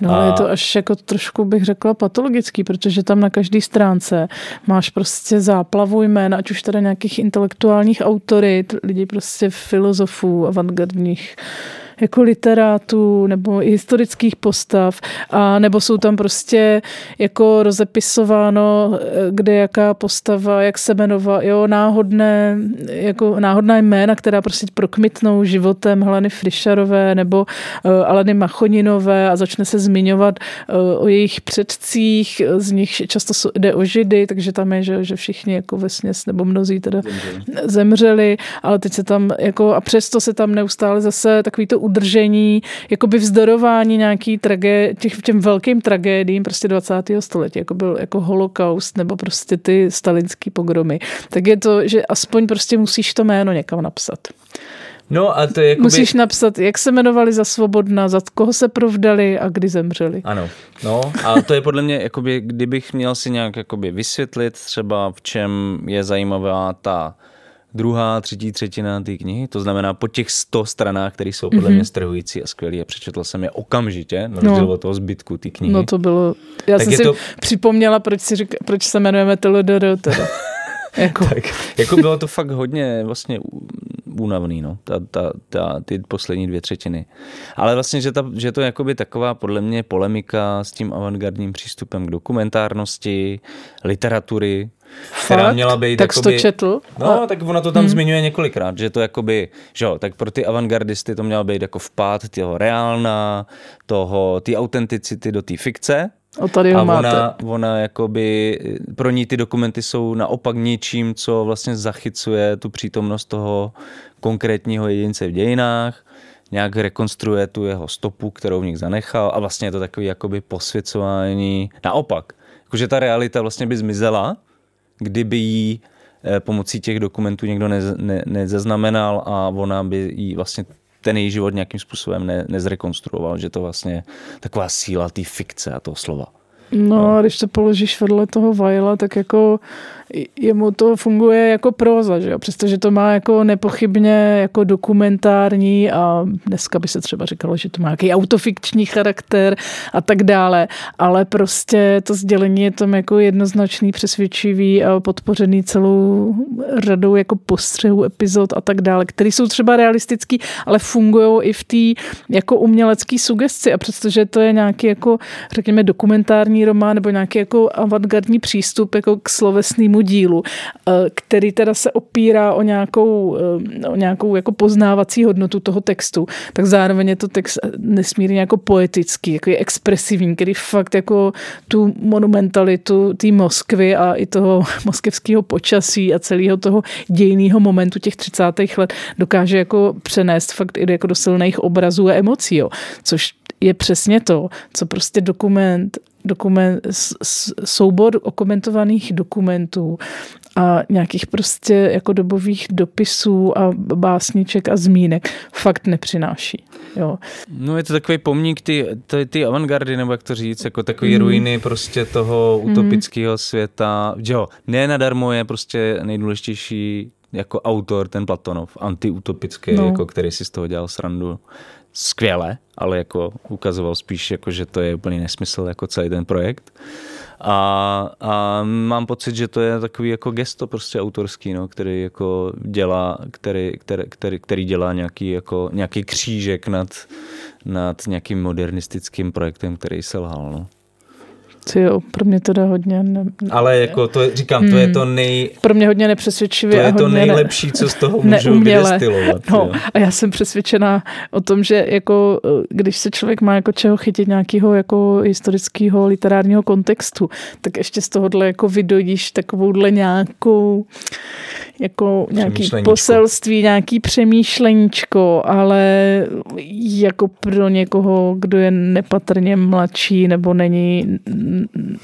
No ale je to až jako trošku bych řekla patologický, protože tam na každé stránce máš prostě záplavu jmén, ať už teda nějakých intelektuálních autorit, lidí prostě filozofů, avantgardních jako literátů nebo i historických postav, a nebo jsou tam prostě jako rozepisováno, kde jaká postava, jak se jmenova, jo, náhodné, jako náhodná jména, která prostě prokmitnou životem Heleny Frišarové nebo uh, Aleny Machoninové a začne se zmiňovat uh, o jejich předcích, z nich často jde o židy, takže tam je, že, že všichni jako vesměs, nebo mnozí teda zemřeli. zemřeli, ale teď se tam jako, a přesto se tam neustále zase takový to udržení, jakoby vzdorování nějaký tragé, těch, těm velkým tragédiím prostě 20. století, jako byl jako holokaust nebo prostě ty stalinský pogromy. Tak je to, že aspoň prostě musíš to jméno někam napsat. No a to je jakoby... Musíš napsat, jak se jmenovali za svobodna, za koho se provdali a kdy zemřeli. Ano, no a to je podle mě, jakoby, kdybych měl si nějak jakoby vysvětlit třeba v čem je zajímavá ta druhá, třetí třetina té knihy, to znamená po těch 100 stranách, které jsou podle mm-hmm. mě strhující a skvělé a přečetl jsem je okamžitě, na rozdíl no. od toho zbytku té knihy. No to bylo, já tak jsem si to... připomněla, proč, si řík, proč se jmenujeme TLDR teda. jako. tak, jako bylo to fakt hodně vlastně únavný, no, ta, ta, ta, ty poslední dvě třetiny. Ale vlastně, že, ta, že to je jakoby taková podle mě polemika s tím avantgardním přístupem k dokumentárnosti, literatury? Která měla být... Tak jakoby, to četl? No, a... tak ona to tam hmm. zmiňuje několikrát, že to jakoby, že jo, tak pro ty avantgardisty to mělo být jako vpád toho reálna, toho, ty autenticity do té fikce, O tady a máte. ona, ona jakoby, pro ní ty dokumenty jsou naopak něčím, co vlastně zachycuje tu přítomnost toho konkrétního jedince v dějinách, nějak rekonstruuje tu jeho stopu, kterou v nich zanechal a vlastně je to takový jakoby posvěcování. Naopak, jakože ta realita vlastně by zmizela, kdyby jí eh, pomocí těch dokumentů někdo ne, ne, nezaznamenal a ona by jí vlastně ten její život nějakým způsobem ne, nezrekonstruoval, že to vlastně taková síla té fikce a toho slova. No, no. a když to položíš vedle toho Vajla, tak jako jemu to funguje jako próza, že jo? přestože to má jako nepochybně jako dokumentární a dneska by se třeba říkalo, že to má nějaký autofikční charakter a tak dále, ale prostě to sdělení je tam jako jednoznačný, přesvědčivý a podpořený celou radou jako postřehů, epizod a tak dále, které jsou třeba realistický, ale fungují i v té jako umělecké sugesci a přestože to je nějaký jako, řekněme, dokumentární román nebo nějaký jako avantgardní přístup jako k slovesnému dílu, eh, který teda se opírá o nějakou, eh, o nějakou jako poznávací hodnotu toho textu, tak zároveň je to text nesmírně jako poetický, jako je expresivní, který fakt jako tu monumentalitu té Moskvy a i toho moskevského počasí a celého toho dějného momentu těch 30. let dokáže jako přenést fakt i jako do silných obrazů a emocí, jo. což je přesně to, co prostě dokument dokument, soubor okomentovaných dokumentů a nějakých prostě jako dobových dopisů a básniček a zmínek fakt nepřináší. Jo. No je to takový pomník ty, ty, ty avantgardy, nebo jak to říct, jako takový mm. ruiny prostě toho mm. utopického světa. Jo, ne nadarmo je prostě nejdůležitější jako autor ten Platonov, antiutopický, no. jako který si z toho dělal srandu skvěle, ale jako ukazoval spíš, jako, že to je úplný nesmysl jako celý ten projekt. A, a mám pocit, že to je takový jako gesto prostě autorský, no, který jako dělá, který, který, který, který dělá nějaký, jako, nějaký křížek nad, nad nějakým modernistickým projektem, který selhal. No. Jo, pro mě teda hodně... Ne, Ale jako to, říkám, hmm. to je to nej... Pro mě hodně nepřesvědčivě. To je to nejlepší, ne, co z toho můžu vydestilovat. No, a já jsem přesvědčená o tom, že jako, když se člověk má jako čeho chytit nějakého jako historického literárního kontextu, tak ještě z tohohle jako vydojíš takovouhle nějakou jako nějaký poselství, nějaký přemýšleníčko, ale jako pro někoho, kdo je nepatrně mladší nebo není,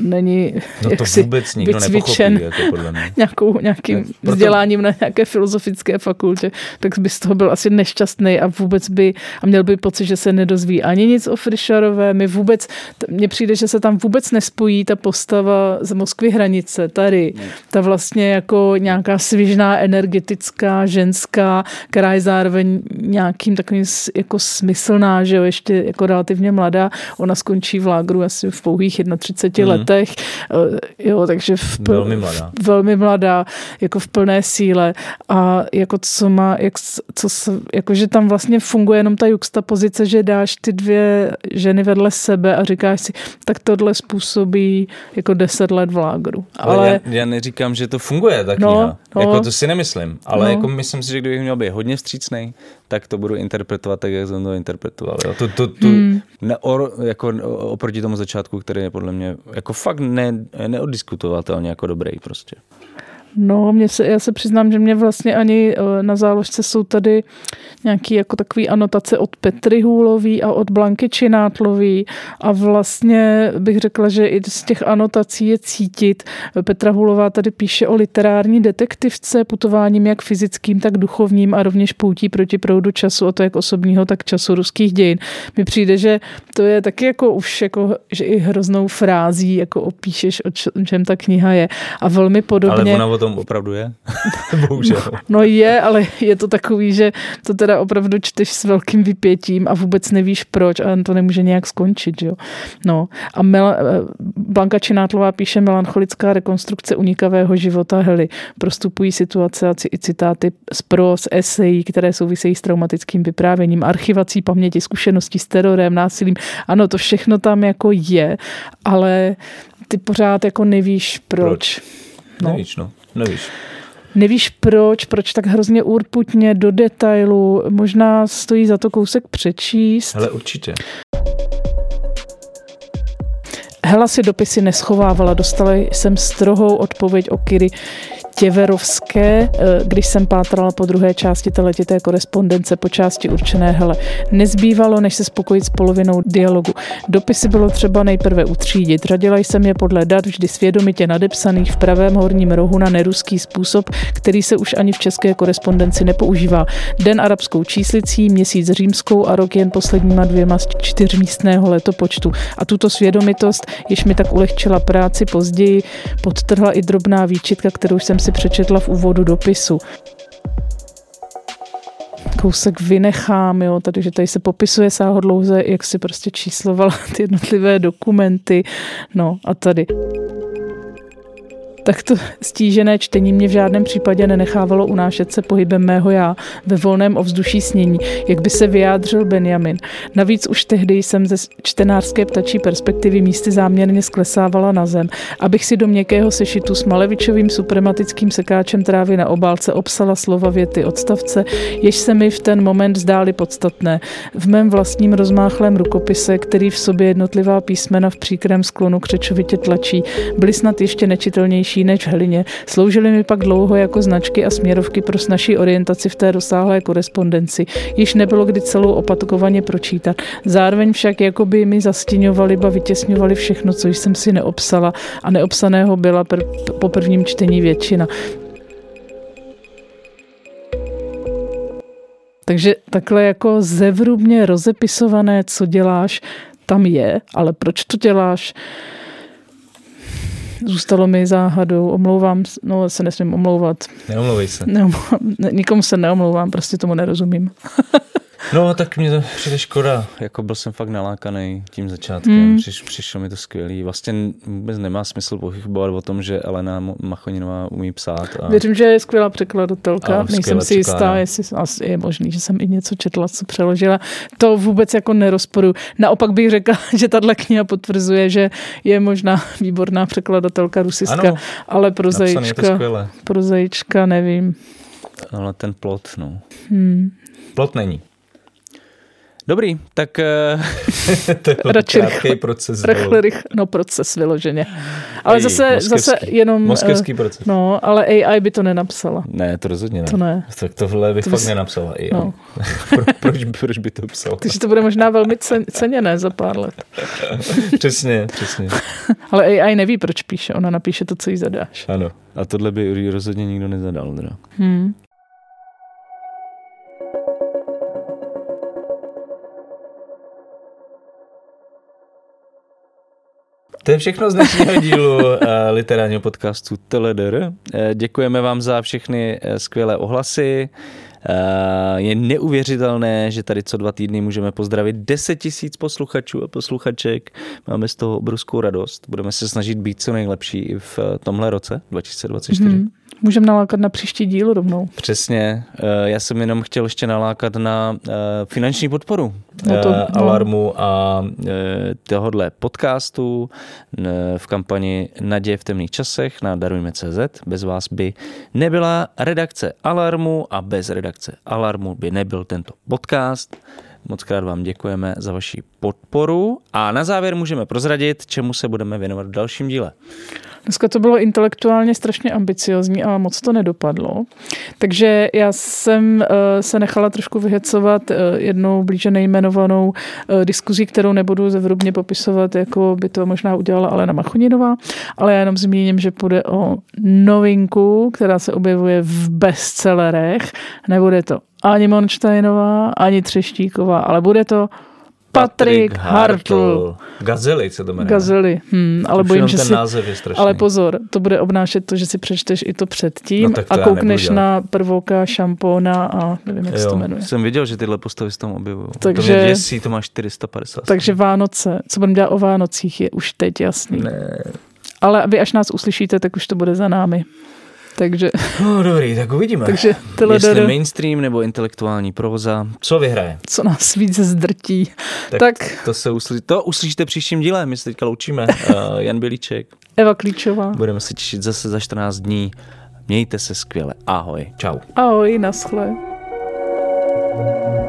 není no to jaksi vůbec nikdo vycvičen nepochopí, jako podle mě. nějakou, nějakým ne, proto... vzděláním na nějaké filozofické fakultě, tak by z toho byl asi nešťastný a vůbec by a měl by pocit, že se nedozví ani nic o Frišarové. My vůbec, mně přijde, že se tam vůbec nespojí ta postava z Moskvy hranice, tady, ta vlastně jako nějaká svižná energetická, ženská, která je zároveň nějakým takovým jako smyslná, že jo, ještě jako relativně mladá. Ona skončí v lágru asi v pouhých 31 mm. letech, eh, jo, takže v pl- velmi mladá. velmi mladá, jako v plné síle a jako co má, jak, co se, jako že tam vlastně funguje jenom ta juxta pozice, že dáš ty dvě ženy vedle sebe a říkáš si, tak tohle způsobí jako deset let v lágru. Ale, Ale já, já neříkám, že to funguje tak no, no, jako to si nemyslím, ale no. jako myslím si, že kdybych měl být hodně vstřícný, tak to budu interpretovat tak, jak jsem to interpretoval. Jo. Tu, tu, tu, hmm. ne, or, jako oproti tomu začátku, který je podle mě jako fakt ne, neodiskutovatelně jako dobrý prostě. No, mě se, já se přiznám, že mě vlastně ani eh, na záložce jsou tady nějaký jako takový anotace od Petry Hůlový a od Blanky Činátlový a vlastně bych řekla, že i z těch anotací je cítit. Petra Hůlová tady píše o literární detektivce, putováním jak fyzickým, tak duchovním a rovněž poutí proti proudu času, a to jak osobního, tak času ruských dějin. Mi přijde, že to je taky jako už jako, že i hroznou frází, jako opíšeš, o čem ta kniha je. A velmi podobně... Ale ona tom opravdu je. Bohužel. No je, ale je to takový, že to teda opravdu čteš s velkým vypětím a vůbec nevíš proč a to nemůže nějak skončit. Jo? No. A Mel- eh, Blanka Činátlová píše melancholická rekonstrukce unikavého života Hely. Prostupují situace a citáty z pros, esejí, které souvisejí s traumatickým vyprávěním, archivací paměti, zkušeností s terorem, násilím. Ano, to všechno tam jako je, ale ty pořád jako nevíš proč. proč? No. Nevíš, no. Nevíš. Nevíš proč, proč tak hrozně urputně do detailu. Možná stojí za to kousek přečíst. Ale určitě. Hela si dopisy neschovávala, dostala jsem strohou odpověď o Kiri. Těverovské, eh, když jsem pátrala po druhé části té letité korespondence po části určené hele. Nezbývalo, než se spokojit s polovinou dialogu. Dopisy bylo třeba nejprve utřídit. Radila jsem je podle dat vždy svědomitě nadepsaných v pravém horním rohu na neruský způsob, který se už ani v české korespondenci nepoužívá. Den arabskou číslicí, měsíc římskou a rok jen posledníma dvěma z čtyřmístného letopočtu. A tuto svědomitost, jež mi tak ulehčila práci později, podtrhla i drobná výčitka, kterou jsem si přečetla v úvodu dopisu kousek vynechám, jo, tady, že tady se popisuje sáhodlouze, jak si prostě číslovala ty jednotlivé dokumenty, no a tady. Takto stížené čtení mě v žádném případě nenechávalo unášet se pohybem mého já ve volném ovzduší snění, jak by se vyjádřil Benjamin. Navíc už tehdy jsem ze čtenářské ptačí perspektivy místy záměrně sklesávala na zem, abych si do měkkého sešitu s Malevičovým suprematickým sekáčem trávy na obálce obsala slova věty odstavce, jež se mi v ten moment zdály podstatné. V mém vlastním rozmáchlém rukopise, který v sobě jednotlivá písmena v příkrém sklonu křečovitě tlačí, byly snad ještě nečitelnější větší než v Helině. Sloužily mi pak dlouho jako značky a směrovky pro naší orientaci v té rozsáhlé korespondenci. Již nebylo kdy celou opakovaně pročítat. Zároveň však jako by mi zastěňovali, ba vytěsňovali všechno, co jsem si neobsala a neobsaného byla pr- po prvním čtení většina. Takže takhle jako zevrubně rozepisované, co děláš, tam je, ale proč to děláš? Zůstalo mi záhadou, omlouvám, no se nesmím omlouvat. Neomlouvej se. Neomlouvám, ne, nikomu se neomlouvám, prostě tomu nerozumím. No, tak mě to přijde škoda. Jako byl jsem fakt nalákaný tím začátkem. Hmm. Přiš, přišlo mi to skvělý. Vlastně vůbec nemá smysl pochybovat o tom, že Elena Machoninová umí psát. A... Věřím, že je skvělá překladatelka. Nejsem si jistá, jestli asi je možný, že jsem i něco četla, co přeložila. To vůbec jako nerozporu. Naopak bych řekla, že tahle kniha potvrzuje, že je možná výborná překladatelka rusiska, ano, ale prozaička, prozaička nevím. Ale ten plot, no. Hmm. Plot není. Dobrý, tak eh, to je radši rychle, proces. Rychle, rychle, no proces vyloženě. Ale Ej, zase, zase jenom... Moskevský eh, proces. No, ale AI by to nenapsala. Ne, to rozhodně ne. To ne. Tak tohle bych to fakt bys... nenapsala AI. No. Pro, proč, proč by to psal? Takže to bude možná velmi ceněné za pár let. přesně, přesně. ale AI neví, proč píše. Ona napíše to, co jí zadáš. Ano. A tohle by rozhodně nikdo nezadal. Teda. Hmm. To je všechno z dnešního dílu uh, literárního podcastu Teledr. Uh, děkujeme vám za všechny uh, skvělé ohlasy. Je neuvěřitelné, že tady co dva týdny můžeme pozdravit 10 tisíc posluchačů a posluchaček. Máme z toho obrovskou radost. Budeme se snažit být co nejlepší i v tomhle roce 2024. Mm-hmm. Můžeme nalákat na příští díl rovnou. Přesně. Eh, já jsem jenom chtěl ještě nalákat na eh, finanční podporu no to, no. Alarmu a tohohle podcastu v kampani Naděje v temných časech na Darujme.cz. Bez vás by nebyla redakce Alarmu a bez redakce Alarmu by nebyl tento podcast. Moc krát vám děkujeme za vaši podporu a na závěr můžeme prozradit, čemu se budeme věnovat v dalším díle. Dneska to bylo intelektuálně strašně ambiciozní a moc to nedopadlo. Takže já jsem eh, se nechala trošku vyhecovat eh, jednou blíže nejmenovanou eh, diskuzí, kterou nebudu zevrubně popisovat, jako by to možná udělala Alena Machoninová, ale já jenom zmíním, že půjde o novinku, která se objevuje v bestsellerech. Nebude to ani Monsteinová, ani Třeštíková, ale bude to Patrik Hartl. Gazely se to jmenuje. Gazely, hmm, ale bojím, že ten si... název je strašný. Ale pozor, to bude obnášet to, že si přečteš i to předtím no, a koukneš na prvoka šampóna a nevím, jak jo, se to jmenuje. jsem viděl, že tyhle postavy se tam objevují. Takže, to mě děsí, to má 450. Takže Vánoce, co budeme dělat o Vánocích, je už teď jasný. Ne. Ale vy až nás uslyšíte, tak už to bude za námi. Takže... No dobrý, tak uvidíme. Takže Jestli mainstream nebo intelektuální proza, co vyhraje? Co nás víc zdrtí. Tak, tak... To, se uslyší, to uslyšíte příštím díle, my se teďka loučíme. Uh, Jan Bilíček. Eva Klíčová. Budeme se těšit zase za 14 dní. Mějte se skvěle. Ahoj. Čau. Ahoj, naschle. thank you